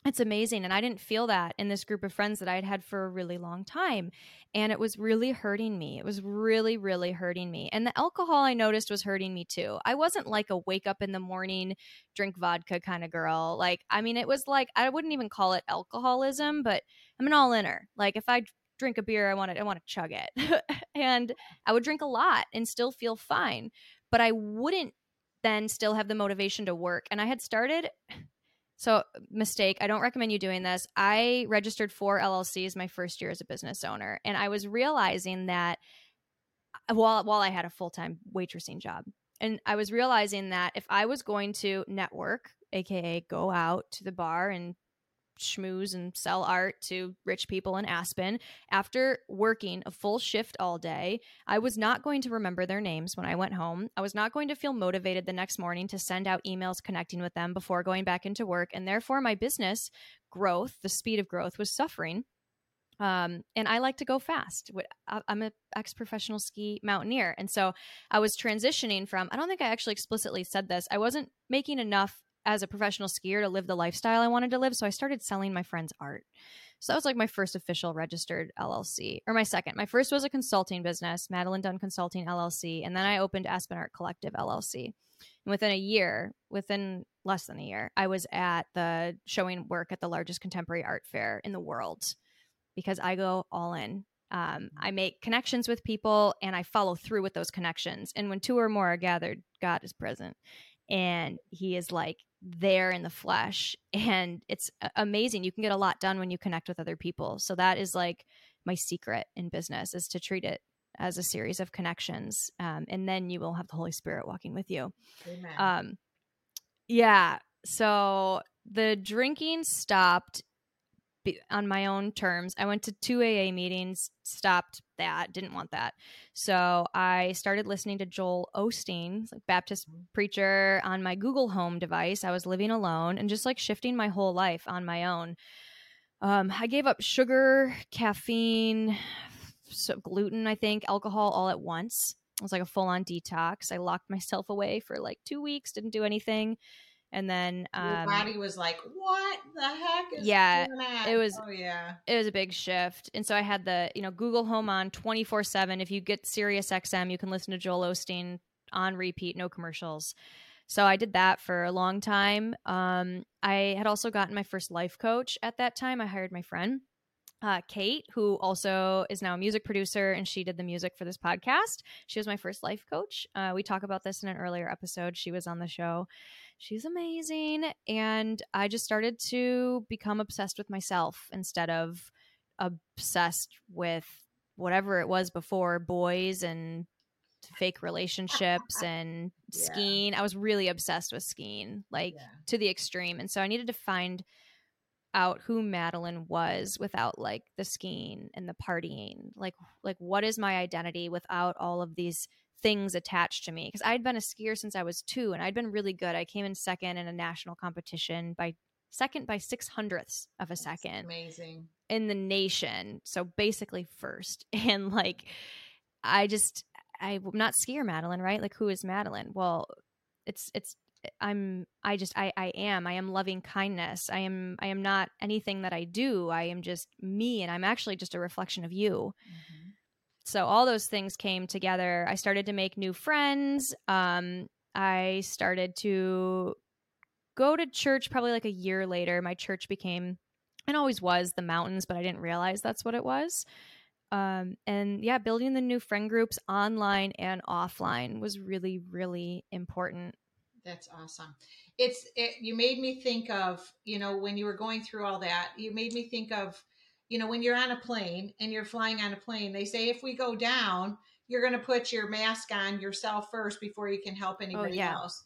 it's amazing. And I didn't feel that in this group of friends that I had had for a really long time. And it was really hurting me. It was really, really hurting me. And the alcohol I noticed was hurting me too. I wasn't like a wake up in the morning, drink vodka kind of girl. Like, I mean, it was like, I wouldn't even call it alcoholism, but I'm an all inner. Like, if I drink a beer, I want to, I want to chug it. (laughs) and I would drink a lot and still feel fine. But I wouldn't then still have the motivation to work. And I had started so, mistake. I don't recommend you doing this. I registered four LLCs my first year as a business owner, and I was realizing that uh, while while I had a full time waitressing job, and I was realizing that if I was going to network, aka go out to the bar and schmooze and sell art to rich people in Aspen. After working a full shift all day, I was not going to remember their names when I went home. I was not going to feel motivated the next morning to send out emails connecting with them before going back into work. And therefore, my business growth, the speed of growth, was suffering Um, and I like to go fast. I'm an ex professional ski mountaineer. And so I was transitioning from, I don't think I actually explicitly said this, I wasn't making enough as a professional skier to live the lifestyle I wanted to live. So I started selling my friends art. So that was like my first official registered LLC, or my second. My first was a consulting business, Madeline Dunn Consulting LLC, and then I opened Aspen Art Collective LLC. And within a year, within less than a year, I was at the showing work at the largest contemporary art fair in the world because I go all in. Um, I make connections with people and I follow through with those connections. And when two or more are gathered, God is present. And he is like there in the flesh. And it's amazing. You can get a lot done when you connect with other people. So that is like my secret in business is to treat it as a series of connections. Um, and then you will have the Holy Spirit walking with you. Um, yeah. So the drinking stopped on my own terms. I went to two AA meetings, stopped that, didn't want that. So I started listening to Joel Osteen, Baptist mm-hmm. preacher, on my Google Home device. I was living alone and just like shifting my whole life on my own. Um, I gave up sugar, caffeine, so gluten, I think, alcohol all at once. It was like a full on detox. I locked myself away for like two weeks, didn't do anything and then um, body was like, "What the heck?" yeah, it was. Oh yeah, it was a big shift, and so I had the you know Google Home on twenty four seven. If you get Sirius XM, you can listen to Joel Osteen on repeat, no commercials. So I did that for a long time. Um, I had also gotten my first life coach at that time. I hired my friend. Uh, Kate, who also is now a music producer, and she did the music for this podcast. She was my first life coach. Uh, we talk about this in an earlier episode. She was on the show she's amazing. And I just started to become obsessed with myself instead of obsessed with whatever it was before boys and fake relationships (laughs) and yeah. skiing. I was really obsessed with skiing, like yeah. to the extreme. And so I needed to find out who Madeline was without like the skiing and the partying. Like like what is my identity without all of these things attached to me because I'd been a skier since I was two and I'd been really good. I came in second in a national competition by second by six hundredths of a That's second. Amazing. In the nation. So basically first. (laughs) And like I just I'm not skier Madeline, right? Like who is Madeline? Well, it's it's I'm I just I I am I am loving kindness. I am I am not anything that I do. I am just me and I'm actually just a reflection of you. Mm-hmm so all those things came together. I started to make new friends. Um, I started to go to church probably like a year later. My church became, and always was, the mountains, but I didn't realize that's what it was. Um, and yeah, building the new friend groups online and offline was really, really important. That's awesome. It's it, you made me think of you know when you were going through all that. You made me think of you know, when you're on a plane and you're flying on a plane, they say if we go down, you're going to put your mask on yourself first before you can help oh, anybody oh, yeah. else.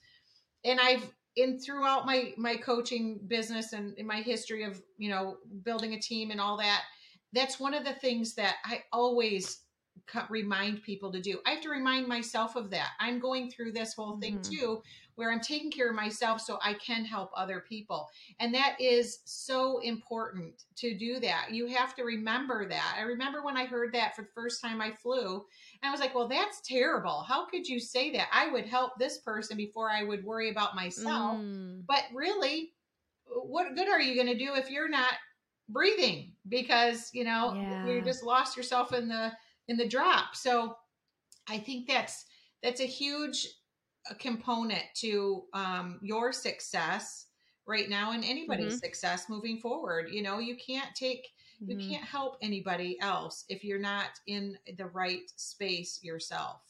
And I've in throughout my my coaching business and in my history of you know building a team and all that, that's one of the things that I always remind people to do. I have to remind myself of that. I'm going through this whole thing mm-hmm. too, where I'm taking care of myself so I can help other people. And that is so important to do that. You have to remember that. I remember when I heard that for the first time I flew, and I was like, well, that's terrible. How could you say that? I would help this person before I would worry about myself. Mm. But really, what good are you going to do if you're not breathing because you know yeah. you just lost yourself in the in the drop. So I think that's that's a huge uh, component to um, your success right now and anybody's mm-hmm. success moving forward. You know, you can't take mm-hmm. you can't help anybody else if you're not in the right space yourself.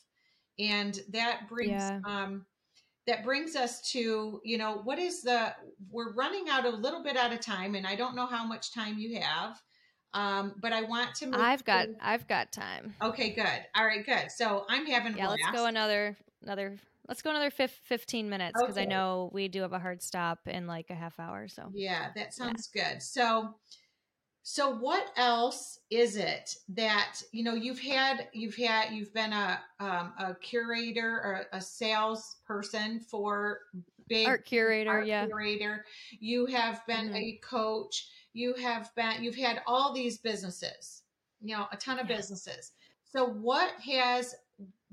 And that brings yeah. um that brings us to, you know, what is the we're running out a little bit at a time and I don't know how much time you have. Um, but I want to. I've got. To... I've got time. Okay, good. All right, good. So I'm having. Yeah, let's go another another. Let's go another 15 minutes because okay. I know we do have a hard stop in like a half hour. So yeah, that sounds yeah. good. So, so what else is it that you know you've had you've had you've been a um, a curator or a sales person for big art curator, art yeah, curator. You have been mm-hmm. a coach you have been you've had all these businesses you know a ton of businesses. So what has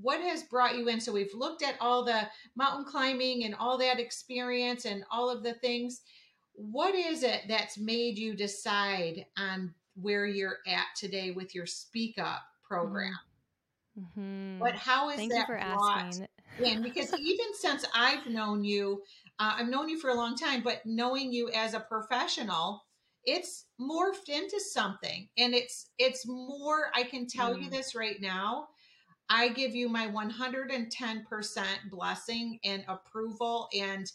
what has brought you in? So we've looked at all the mountain climbing and all that experience and all of the things. What is it that's made you decide on where you're at today with your speak up program? Mm-hmm. but how is Thank that you for asking. in? Because even since i've known you uh, i've known you for a long time but knowing you as a professional it's morphed into something and it's it's more i can tell mm. you this right now i give you my 110% blessing and approval and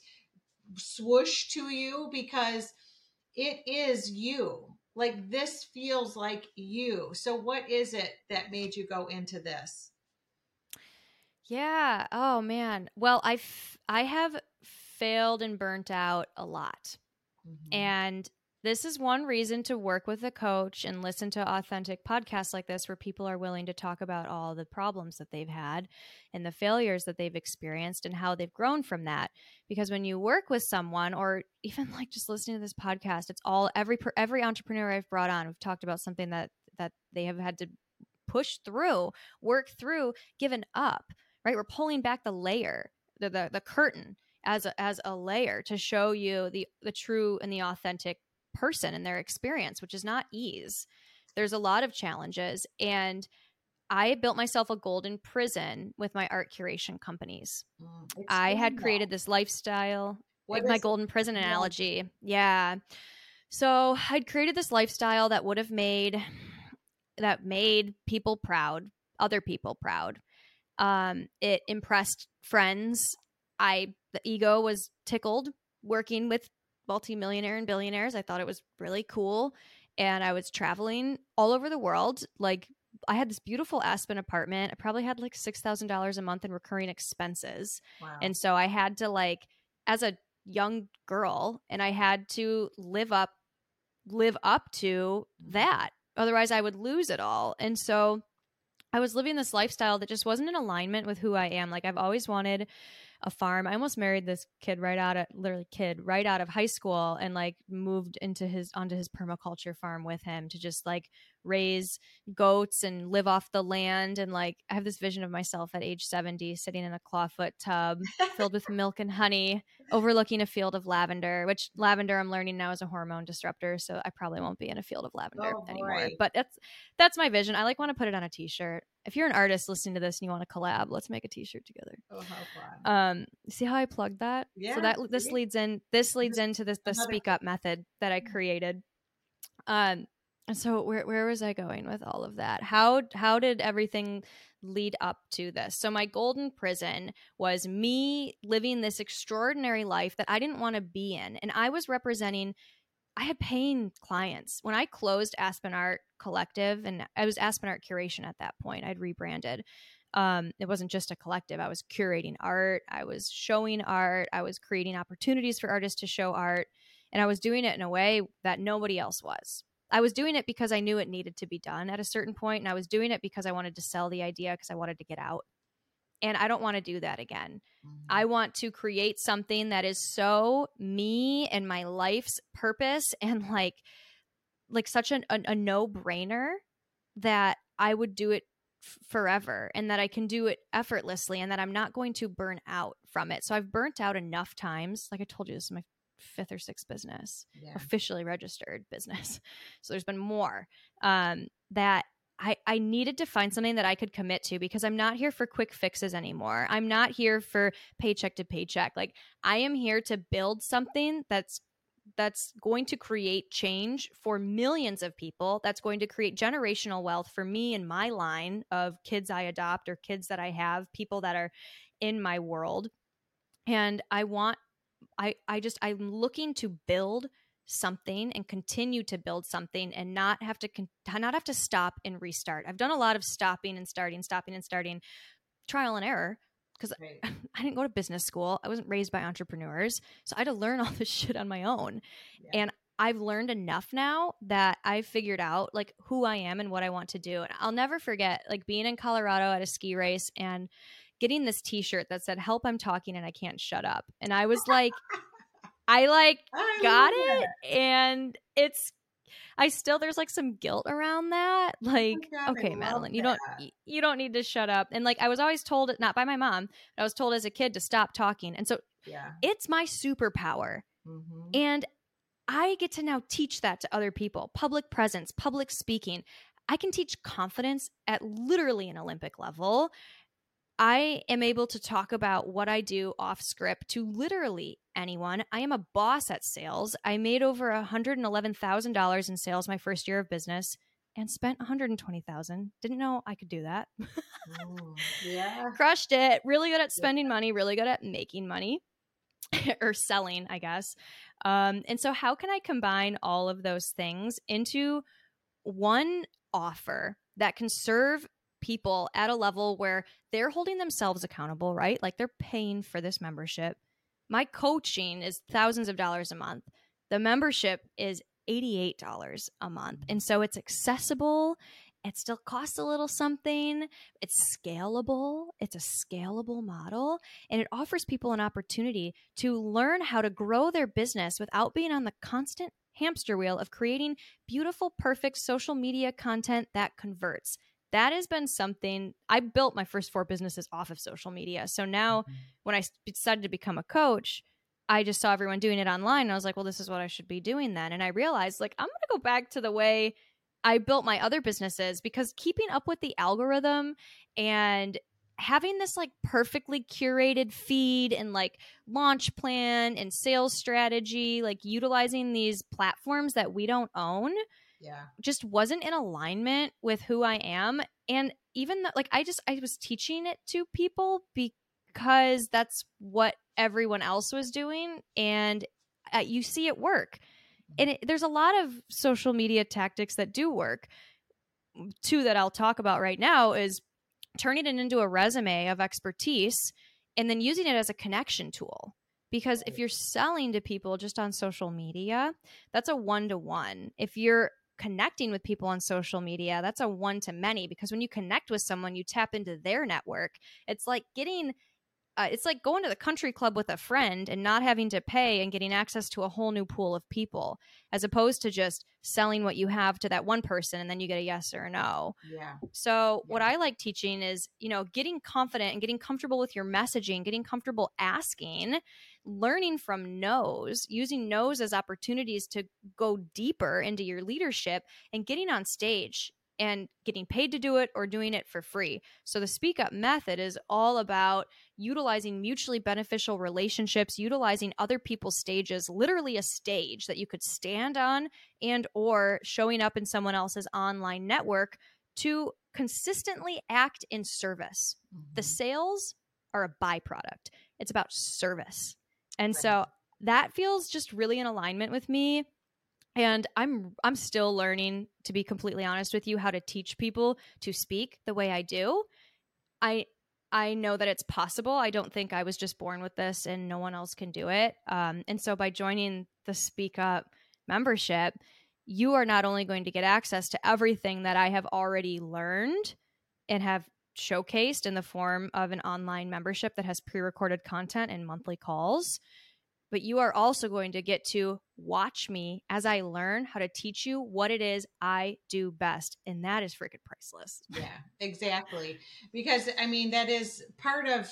swoosh to you because it is you. Like this feels like you. So what is it that made you go into this? Yeah. Oh man. Well i i have failed and burnt out a lot. Mm-hmm. and this is one reason to work with a coach and listen to authentic podcasts like this where people are willing to talk about all the problems that they've had and the failures that they've experienced and how they've grown from that. Because when you work with someone or (laughs) even like just listening to this podcast it's all every every entrepreneur I've brought on we've talked about something that that they have had to push through work through given up right? We're pulling back the layer the the, the curtain as a, as a layer to show you the the true and the authentic person and their experience, which is not ease. There's a lot of challenges. And I built myself a golden prison with my art curation companies. Mm, I had created this lifestyle, what like my golden prison analogy. Yeah. So I'd created this lifestyle that would have made that made people proud, other people proud. Um, it impressed friends. I the ego was tickled working with multimillionaire and billionaires. I thought it was really cool. And I was traveling all over the world. Like, I had this beautiful Aspen apartment. I probably had like $6,000 a month in recurring expenses. Wow. And so I had to, like, as a young girl, and I had to live up live up to mm-hmm. that otherwise i would lose it all and so i was living this lifestyle that just wasn't in alignment with who i am like i've always wanted a farm. I almost married this kid right out of literally kid right out of high school and like moved into his onto his permaculture farm with him to just like raise goats and live off the land and like I have this vision of myself at age 70 sitting in a clawfoot tub filled with (laughs) milk and honey overlooking a field of lavender which lavender I'm learning now is a hormone disruptor so I probably won't be in a field of lavender oh, anymore but that's that's my vision. I like want to put it on a t-shirt. If you're an artist listening to this and you want to collab let's make a t-shirt together. Oh how fun. Um see how I plugged that? Yeah so that this leads in this leads into this the speak up method that I mm. created. Um so where where was I going with all of that? How how did everything lead up to this? So my golden prison was me living this extraordinary life that I didn't want to be in. And I was representing I had paying clients. When I closed Aspen Art Collective and I was Aspen Art Curation at that point. I'd rebranded. Um, it wasn't just a collective. I was curating art, I was showing art, I was creating opportunities for artists to show art, and I was doing it in a way that nobody else was. I was doing it because I knew it needed to be done at a certain point, and I was doing it because I wanted to sell the idea because I wanted to get out. And I don't want to do that again. Mm-hmm. I want to create something that is so me and my life's purpose (laughs) and like like such an, a, a no-brainer that I would do it f- forever and that I can do it effortlessly and that I'm not going to burn out from it. So I've burnt out enough times. Like I told you, this is my fifth or sixth business, yeah. officially registered business. (laughs) So there's been more um, that I, I needed to find something that I could commit to because I'm not here for quick fixes anymore. I'm not here for paycheck to paycheck. Like I am here to build something that's that's going to create change for millions of people that's going to create generational wealth for me and my line of kids I adopt or kids that I have, people that are in my world. And I want I I just I'm looking to build something and continue to build something and not have to con- not have to stop and restart. I've done a lot of stopping and starting, stopping and starting, trial and error because right. (laughs) I didn't go to business school. I wasn't raised by entrepreneurs, so I had to learn (laughs) all this shit on my own. Yeah. And I've learned enough now that I've figured out like who I am and what I want to do. And I'll never forget like being in Colorado at a ski race and getting this t-shirt that said help i'm talking and i can't shut up and i was like (laughs) i like I got it and it's I still there's like some guilt around that. Like, Oh God, okay, Madeline, you don't you don't need to shut up. And like I was always told not by my mom, but I was told as a kid to stop talking. And so Yeah. it's my superpower. Mhm. And I get to now teach that to other people. Public presence, public speaking. I can teach confidence at literally an Olympic level. I am able to talk about what I do off script to literally anyone. I am a boss at sales. I made over $111,000 in sales my first year of business and spent 120,000. Didn't know I could do that. Mm, (laughs) yeah. Crushed it. Really good at spending money, really good at making money (laughs) or selling, I guess. Um, and so, how can I combine all of those things into one offer that can serve people at a level where they're holding themselves accountable, right? Like they're paying for this membership. My coaching is thousands of dollars a month. The membership is $88 a month. Mm-hmm. And so it's accessible. It still costs a little something. It's scalable. It's a scalable model. And it offers people an opportunity to learn how to grow their business without being on the constant hamster wheel of creating beautiful, perfect social media content that converts. That has been something I built my first four businesses off of social media. So now Mhm. I decided to become a coach, I just saw everyone doing it online. And I was like, well, this is what I should be doing then. And I realized, like, I'm going to go back to the way I built my other businesses because keeping up with the algorithm and having this like perfectly curated feed and like launch plan and sales strategy, like utilizing these platforms that we don't own Yeah. just wasn't in alignment with who I am. And even though, like, I just, I was teaching it to people because that's what everyone else was doing. And uh, you see it work. And it, there's a lot of social media tactics that do work. Two that I'll talk about right now is turning it into a resume of expertise and then using it as a connection tool. Because if you're selling to people just on social media, that's a one to one. If you're connecting with people on social media, that's a one to many. Because when you connect with someone, you tap into their network. It's like getting, uh, it's like going to the country club with a friend and not having to pay and getting access to a whole new pool of people, as opposed to just selling what you have to that one person and then you get a yes or a no. Yeah. So, what I like teaching is, you know, getting confident and getting comfortable with your messaging, getting comfortable asking, learning from no's, using no's as opportunities to go deeper into your leadership and getting on stage and getting paid to do it or doing it for free. So, the speak up method is all about utilizing mutually beneficial relationships, utilizing other people's stages, literally a stage that you could stand on and or showing up in someone else's online network to consistently act in service. The Mhm. sales are a byproduct. It's about service. And Right. so that feels just really in alignment with me. And I'm I'm still learning to be completely honest with you how to teach people to speak the way I do. I I know that it's possible. I don't think I was just born with this and no one else can do it. Um, and so by joining the Speak Up membership, you are not only going to get access to everything that I have already learned and have showcased in the form of an online membership that has pre recorded content and monthly calls, but you are also going to get to watch me as I learn how to teach you what it is I do best. And that is freaking priceless. Yeah, exactly. Because I mean, that is part of.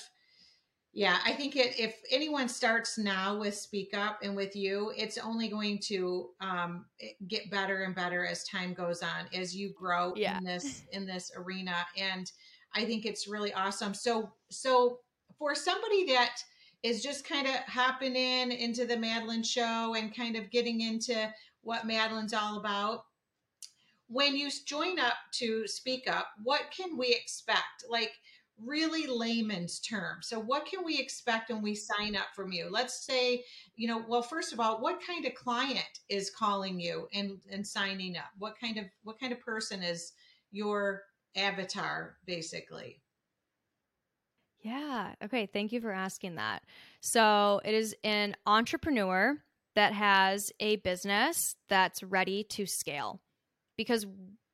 Yeah, I think it, if anyone starts now with Speak Up and with you, it's only going to um, get better and better as time goes on, as you grow Yeah. in this in this arena. And I think it's really awesome. So, so for somebody that is just kind of hopping in into the Madeline show and kind of getting into what Madeline's all about, when you join up to speak up, what can we expect? Like really layman's terms. So what can we expect when we sign up from you? Let's say, you know, well, first of all, what kind of client is calling you and, and signing up? What kind of what kind of person is your avatar basically? Yeah. Okay. Thank you for asking that. So, it is an entrepreneur that has a business that's ready to scale because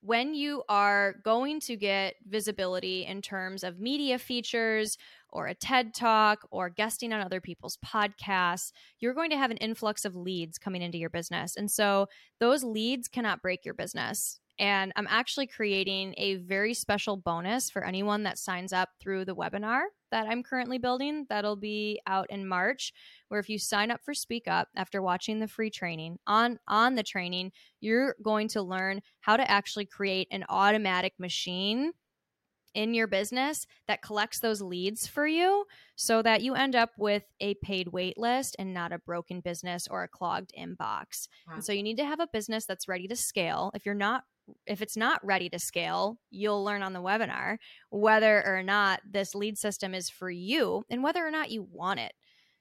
when you are going to get visibility in terms of media features or a TED talk or guesting on other people's podcasts, you're going to have an influx of leads coming into your business. And so those leads cannot break your business. And I'm actually creating a very special bonus for anyone that signs up through the webinar that I'm currently building. That'll be out in March, where if you sign up for Speak Up after watching the free training, on on the training, you're going to learn how to actually create an automatic machine in your business that collects those leads for you so that you end up with a paid wait list and not a broken business or a clogged inbox. Wow. And so you need to have a business that's ready to scale. If you're not if it's not ready to scale, you'll learn on the webinar whether or not this lead system is for you and whether or not you want it.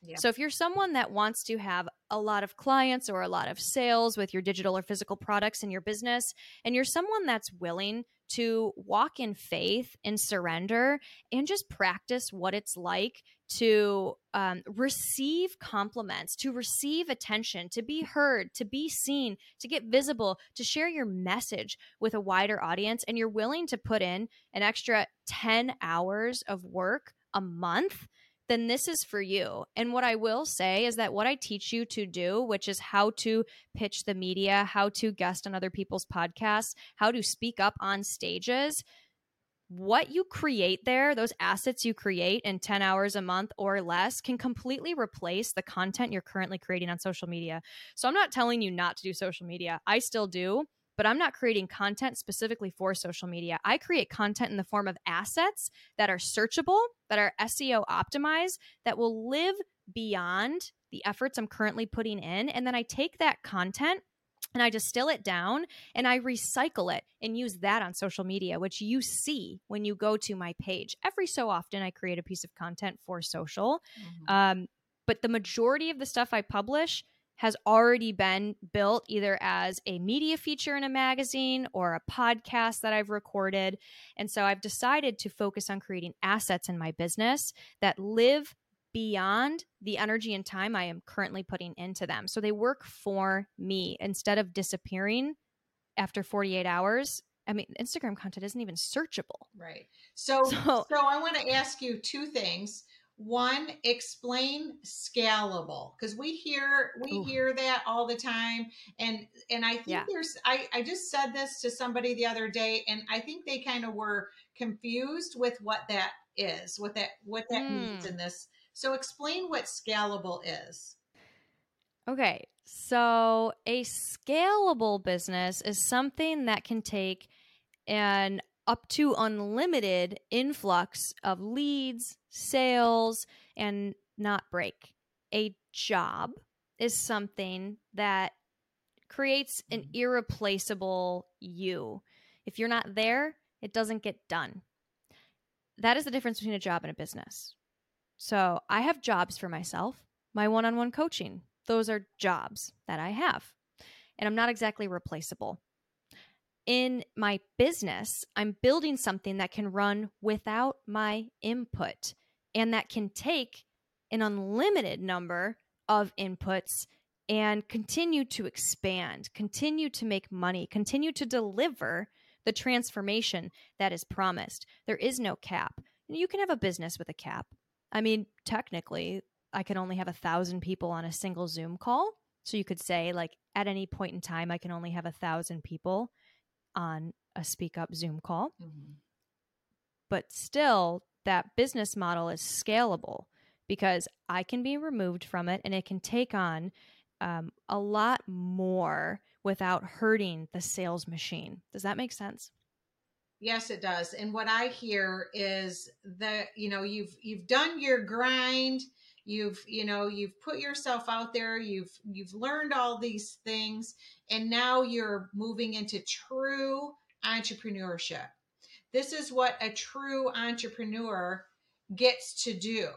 Yeah. So, if you're someone that wants to have a lot of clients or a lot of sales with your digital or physical products in your business, and you're someone that's willing to walk in faith and surrender and just practice what it's like to um, receive compliments, to receive attention, to be heard, to be seen, to get visible, to share your message with a wider audience, and you're willing to put in an extra 10 hours of work a month then this is for you. And what I will say is that what I teach you to do, which is how to pitch the media, how to guest on other people's podcasts, how to speak up on stages, what you create there, those assets you create in 10 hours a month or less, can completely replace the content you're currently creating on social media. So I'm not telling you not to do social media, I still do but I'm not creating content specifically for social media. I create content in the form of assets that are searchable, that are SEO optimized, that will live beyond the efforts I'm currently putting in. And then I take that content and I distill it down and I recycle it and use that on social media, which you see when you go to my page. Every so often, I create a piece of content for social. Mm-hmm. Um, but the majority of the stuff I publish has already been built either as a media feature in a magazine or a podcast that I've recorded. And so I've decided to focus on creating assets in my business that live beyond the energy and time I am currently putting into them. So they work for me instead of disappearing after 48 hours. I mean, Instagram content isn't even searchable. Right. So, so, so I want to ask you two things one explain scalable because we hear we Ooh. hear that all the time and and i think yeah. there's I, I just said this to somebody the other day and i think they kind of were confused with what that is what that what that mm. means in this so explain what scalable is okay so a scalable business is something that can take an up to unlimited influx of leads, sales, and not break. A job is something that creates an mm-hmm. irreplaceable you. If you're not there, it doesn't get done. That is the difference between a job and a business. So I have jobs for myself, my one on one coaching. Those are jobs that I have. And I'm not exactly replaceable in my business, I'm building something that can run without my input and that can take an unlimited number of inputs and continue to expand, continue to make money, continue to deliver the transformation that is promised. There is no cap. You can have a business with a cap. I mean, technically, I can only have a thousand people on a single Zoom call. So you could say, like, at any point in time, I can only have a thousand people on a speak up Zoom call. Mm-hmm. But still, that business model is scalable because I can be removed from it and it can take on um, a lot more without hurting the sales machine. Does that make sense? Yes, it does. And what I hear is that you know you've you've done your grind, you've you know you've put yourself out there. You've you've learned all these things. And now you're moving into true entrepreneurship. This is what a true entrepreneur gets to do.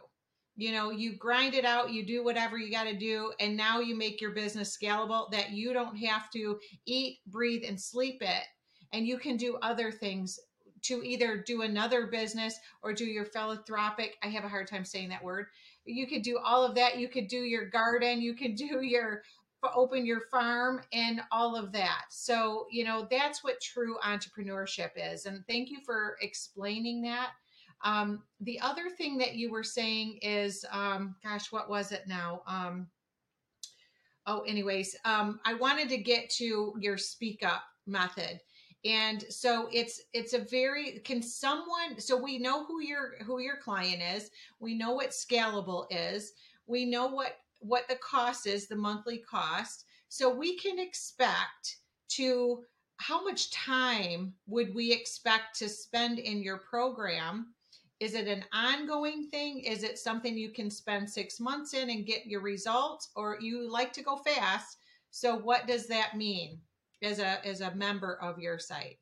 You know you grind it out. You do whatever you got to do. And now you make your business scalable that you don't have to eat breathe and sleep it and you can do other things to either do another business or do your philanthropic i have a hard time saying that word you could do all of that. You could do your garden. You could do your open your farm and all of that. So, you know, that's what true entrepreneurship is. And thank you for explaining that. Um, the other thing that you were saying is, um, gosh, what was it now? Um, oh, anyways, um, I wanted to get to your speak up method and so it's it's a very can someone so we know who your who your client is. We know what scalable is. We know what what the cost is the monthly cost. So we can expect to how much time would we expect to spend in your program? Is it an ongoing thing? Is it something you can spend six months in and get your results? Or you like to go fast so what does that mean as a as a member of your site?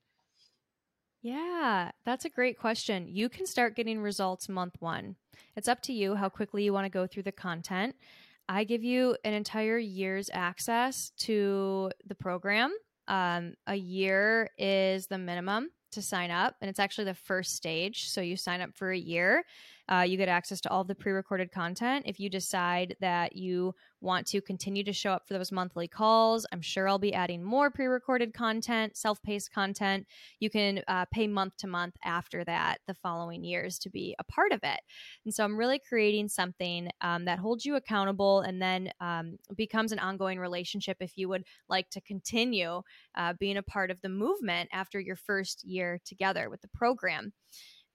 Yeah, that's a great question. You can start getting results month 1. It's up to you how quickly you want to go through the content. I give you an entire year's access to the program. Um, a year is the minimum to sign up, and it's actually the first stage. So you sign up for a year. Uh, you get access to all the pre recorded content. If you decide that you want to continue to show up for those monthly calls, I'm sure I'll be adding more pre recorded content, self paced content. You can uh, pay month to month after that the following years to be a part of it. And so I'm really creating something um, that holds you accountable and then um, becomes an ongoing relationship if you would like to continue uh, being a part of the movement after your first year together with the program.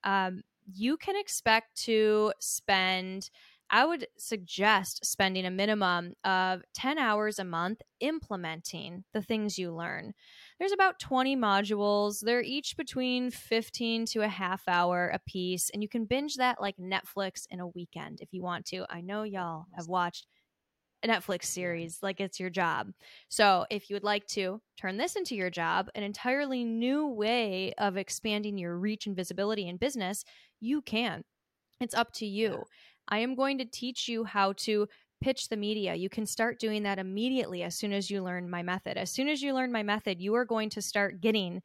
Um, you can expect to spend I would suggest spending a minimum of 10 hours a month implementing the things you learn. There's about 20 modules. They're each between 15 to a half hour a piece, and you can binge that like Netflix in a weekend if you want to. I know y'all have watched a Netflix series like it's your job. So, if you would like to turn this into your job, an entirely new way of expanding your reach and visibility in business, you can. It's up to you. I am going to teach you how to pitch the media. You can start doing that immediately as soon as you learn my method. As soon as you learn my method, you are going to start getting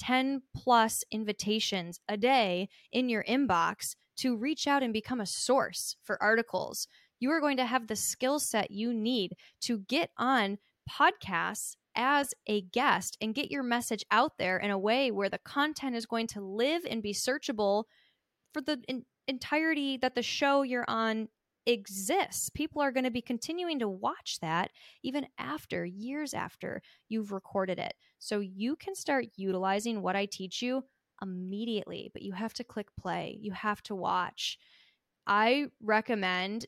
10 plus invitations a day in your inbox to reach out and become a source for articles, you are going to have the skill set you need to get on podcasts as a guest and get your message out there in a way where the content is going to live and be searchable for the in- entirety that the show you're on exists. People are going to be continuing to watch that even after, years after you've recorded it. So you can start utilizing what I teach you immediately, but you have to click play, you have to watch. I recommend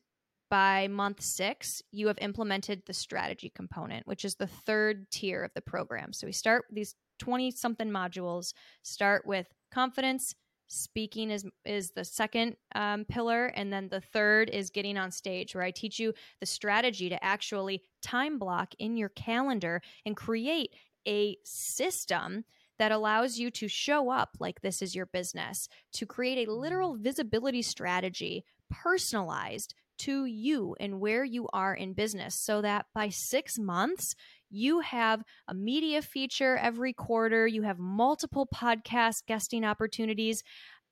by month six, you have implemented the strategy component, which is the third tier of the program. So we start these 20 something modules, start with confidence. Speaking is is the second um, pillar, and then the third is getting on stage, where I teach you the strategy to actually time block in your calendar and create a system that allows you to show up like this is your business, to create a literal mm. visibility strategy, personalized to you and where you are in business so that by six months, you have a media feature every quarter, you have multiple podcast guesting opportunities.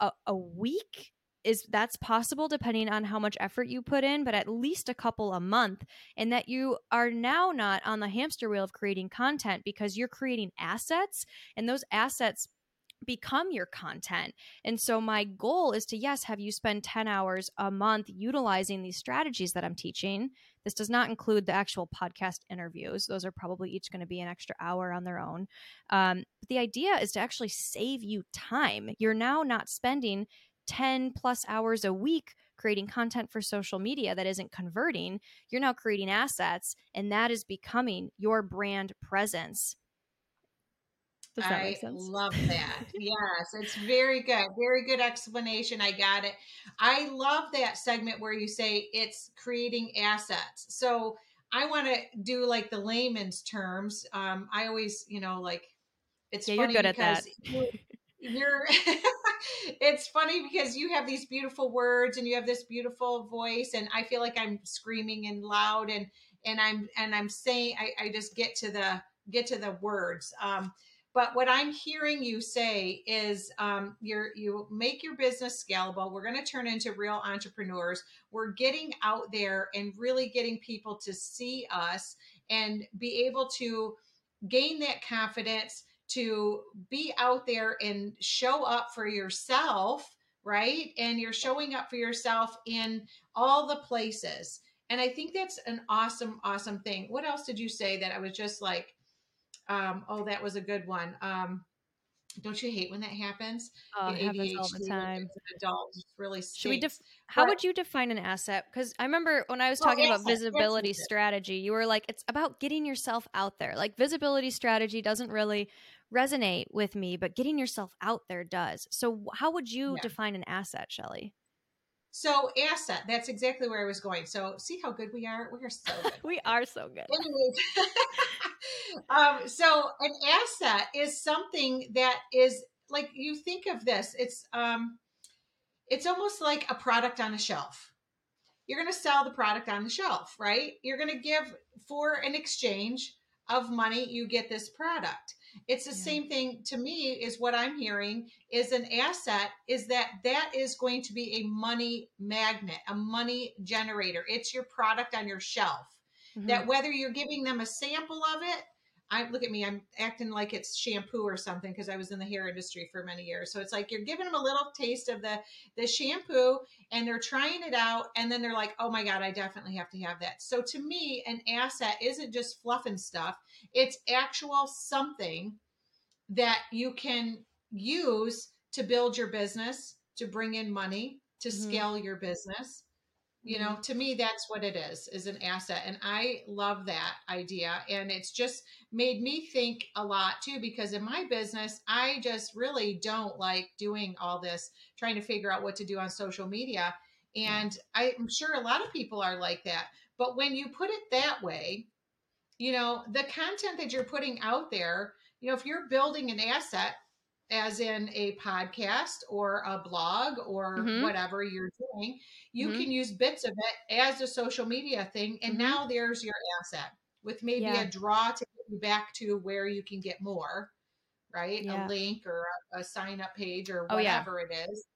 A, a week is that's possible depending on how much effort you put in, but at least a couple a month, and that you are now not on the hamster wheel of creating content because you're creating assets, and those assets become your content. And so my goal is to yes, have you spend 10 hours a month utilizing these strategies that I'm teaching. This does not include the actual podcast interviews. Those are probably each going to be an extra hour on their own. Um, but the idea is to actually save you time. You're now not spending 10 plus hours a week creating content for social media that isn't converting. You're now creating assets, and that is becoming your brand presence does that I make sense? love that. (laughs) yes, it's very good. Very good explanation. I got it. I love that segment where you say it's creating assets. So I want to do like the layman's terms. Um, I always, you know, like it's yeah, you're good at that. You're, (laughs) you're (laughs) it's funny because you have these beautiful words and you have this beautiful voice and I feel like I'm screaming and loud and and I'm and I'm saying I, I just get to the get to the words. Um, but what I'm hearing you say is um, you're you make your business scalable. We're going to turn into real entrepreneurs. We're getting out there and really getting people to see us and be able to gain that confidence to be out there and show up for yourself, right? And you're showing up for yourself in all the places. And I think that's an awesome, awesome thing. What else did you say that I was just like, um, oh, that was a good one. Um, don't you hate when that happens? Oh, it happens all the time. adult, really stinks. Should we def- how but, would you define an asset? Because I remember when I was talking well, about visibility strategy, you were like, it's about getting yourself out there. Like visibility strategy doesn't really resonate with me, but getting yourself out there does. So, how would you yeah. define an asset, Shelly? So, asset, that's exactly where I was going. So, see how good we are? We are so (laughs) good. we are so good. Anyways, (laughs) um, so an asset is something that is like you think of this, it's um it's almost like a product on a shelf. You're going to sell the product on the shelf, right? You're going to give for an exchange of money, you get this product. It's the yeah. same thing to me is what I'm hearing is an asset is that that is going to be a money magnet, a money generator. It's your product on your shelf. Mm-hmm. That whether you're giving them a sample of it I look at me, I'm acting like it's shampoo or something because I was in the hair industry for many years. So it's like you're giving them a little taste of the the shampoo and they're trying it out and then they're like, "Oh my god, I definitely have to have that." So to me, an asset isn't just fluff and stuff. It's actual something that you can use to build your business, to bring in money, to mm-hmm. scale your business you know to me that's what it is is an asset and i love that idea and it's just made me think a lot too because in my business i just really don't like doing all this trying to figure out what to do on social media and i'm sure a lot of people are like that but when you put it that way you know the content that you're putting out there you know if you're building an asset as in a podcast or a blog or mm-hmm. whatever you're doing, you mm-hmm. can use bits of it as a social media thing. And mm-hmm. now there's your asset with maybe yeah. a draw to get you back to where you can get more, right? Yeah. A link or a, a, sign up page or whatever oh, yeah. it is.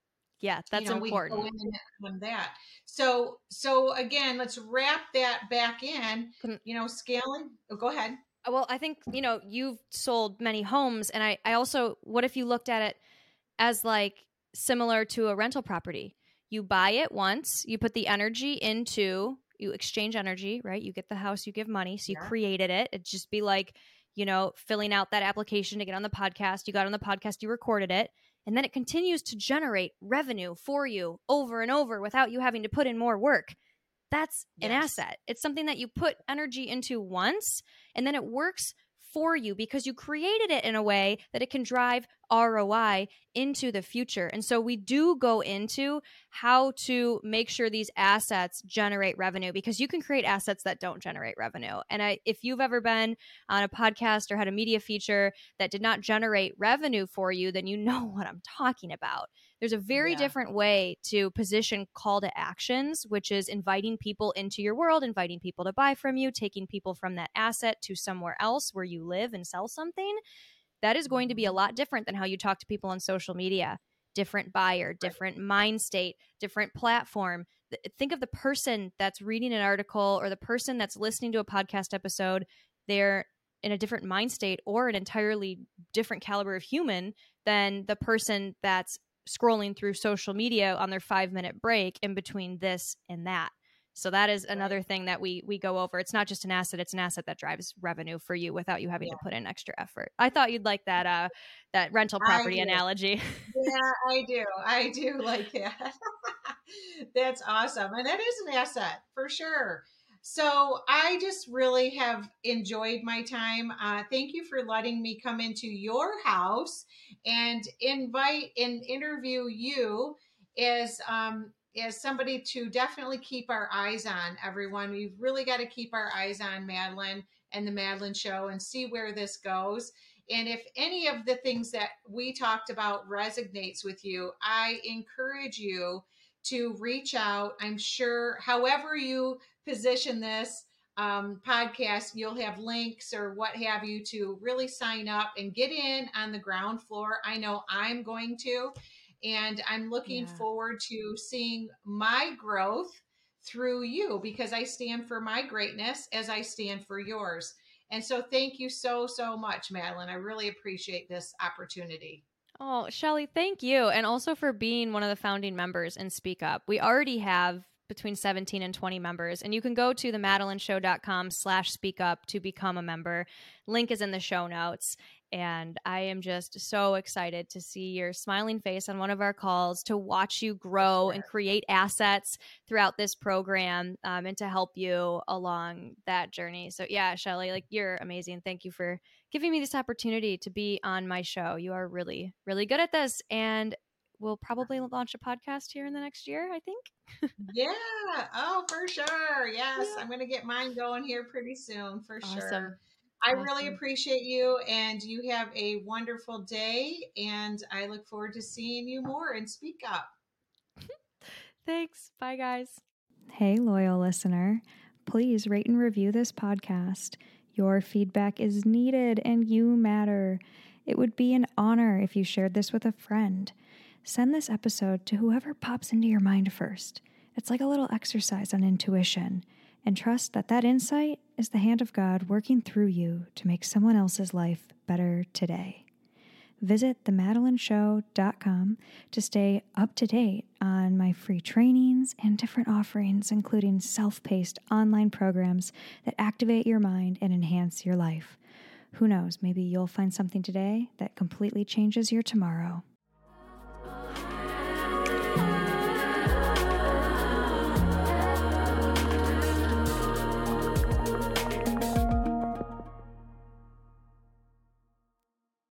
Yeah, that's you know, important. We go in that. So, so again, let's wrap that back in. You know, scaling. Oh, go ahead. Well, I think, you know, you've sold many homes. And I, I also, what if you looked at it as like similar to a rental property? You buy it once, you put the energy into, you exchange energy, right? You get the house, you give money. So you yeah. created it. It'd just be like, you know, filling out that application to get on the podcast. You got on the podcast, you recorded it. And then it continues to generate revenue for you over and over without you having to put in more work. That's yes. an asset. It's something that you put energy into once and then it works for you because you created it in a way that it can drive ROI into the future. And so we do go into how to make sure these assets generate revenue because you can create assets that don't generate revenue. And I, if you've ever been on a podcast or had a media feature that did not generate revenue for you, then you (laughs) know what I'm talking about. There's a very yeah. different way to position call to actions, which is inviting people into your world, inviting people to buy from you, taking people from that asset to somewhere else where you live and sell something. That is going to be a mm-hmm. lot different than how you talk to people on social media. Different buyer, different mind state, different platform. Think of the person that's reading an article or the person that's listening to a podcast episode. They're in a different mind state or an entirely different caliber of human than the person that's scrolling through social media on their five minute break in between this and that. So that is another thing that we we go over. It's not just an asset; it's an asset that drives revenue for you without you having yeah. to put in extra effort. I thought you'd like that uh that rental property analogy. yeah, (laughs) I do. I do like that. (laughs) That's awesome, and that is an asset for sure. So I just really have enjoyed my time. Uh, thank you for letting me come into your house and invite and interview you as um, as somebody to definitely keep our eyes on. Everyone, we've really got to keep our eyes on Madeline and the Madeline Show and see where this goes. And if any of the things that we talked about resonates with you, I encourage you to reach out. I'm sure, however you position this um, podcast, you'll have links or what have you to really sign up and get in on the ground floor. I know I'm going to, and I'm looking yeah. forward to seeing my growth through you because I stand for my greatness as I stand for yours. And so thank you so, so much, Madeline. I really appreciate this opportunity. Oh, Shelly, thank you. And also for being one of the founding members in Speak Up. We already have between 17 and 20 members and you can go to the madelineshow.com slash speak up to become a member link is in the show notes and I am just so excited to see your smiling face on one of our calls, to watch you grow and create assets throughout this program, um, and to help you along that journey. So, yeah, Shelly, like you're amazing. Thank you for giving me this opportunity to be on my show. You are really, really good at this. And we'll probably launch a podcast here in the next year, I think. (laughs) yeah. Oh, for sure. Yes. Yeah. I'm going to get mine going here pretty soon, for awesome. sure. I awesome. really appreciate you, and you have a wonderful day. And I look forward to seeing you more and speak up. (laughs) Thanks. Bye, guys. Hey, loyal listener. Please rate and review this podcast. Your feedback is needed and you matter. It would be an honor if you shared this with a friend. Send this episode to whoever pops into your mind first. It's like a little exercise on intuition and trust that that insight is the hand of God working through you to make someone else's life better today. Visit themadelineshow.com to stay up to date on my free trainings and different offerings, including self paced online programs that activate your mind and enhance your life. Who knows, maybe you'll find something today that completely changes your tomorrow.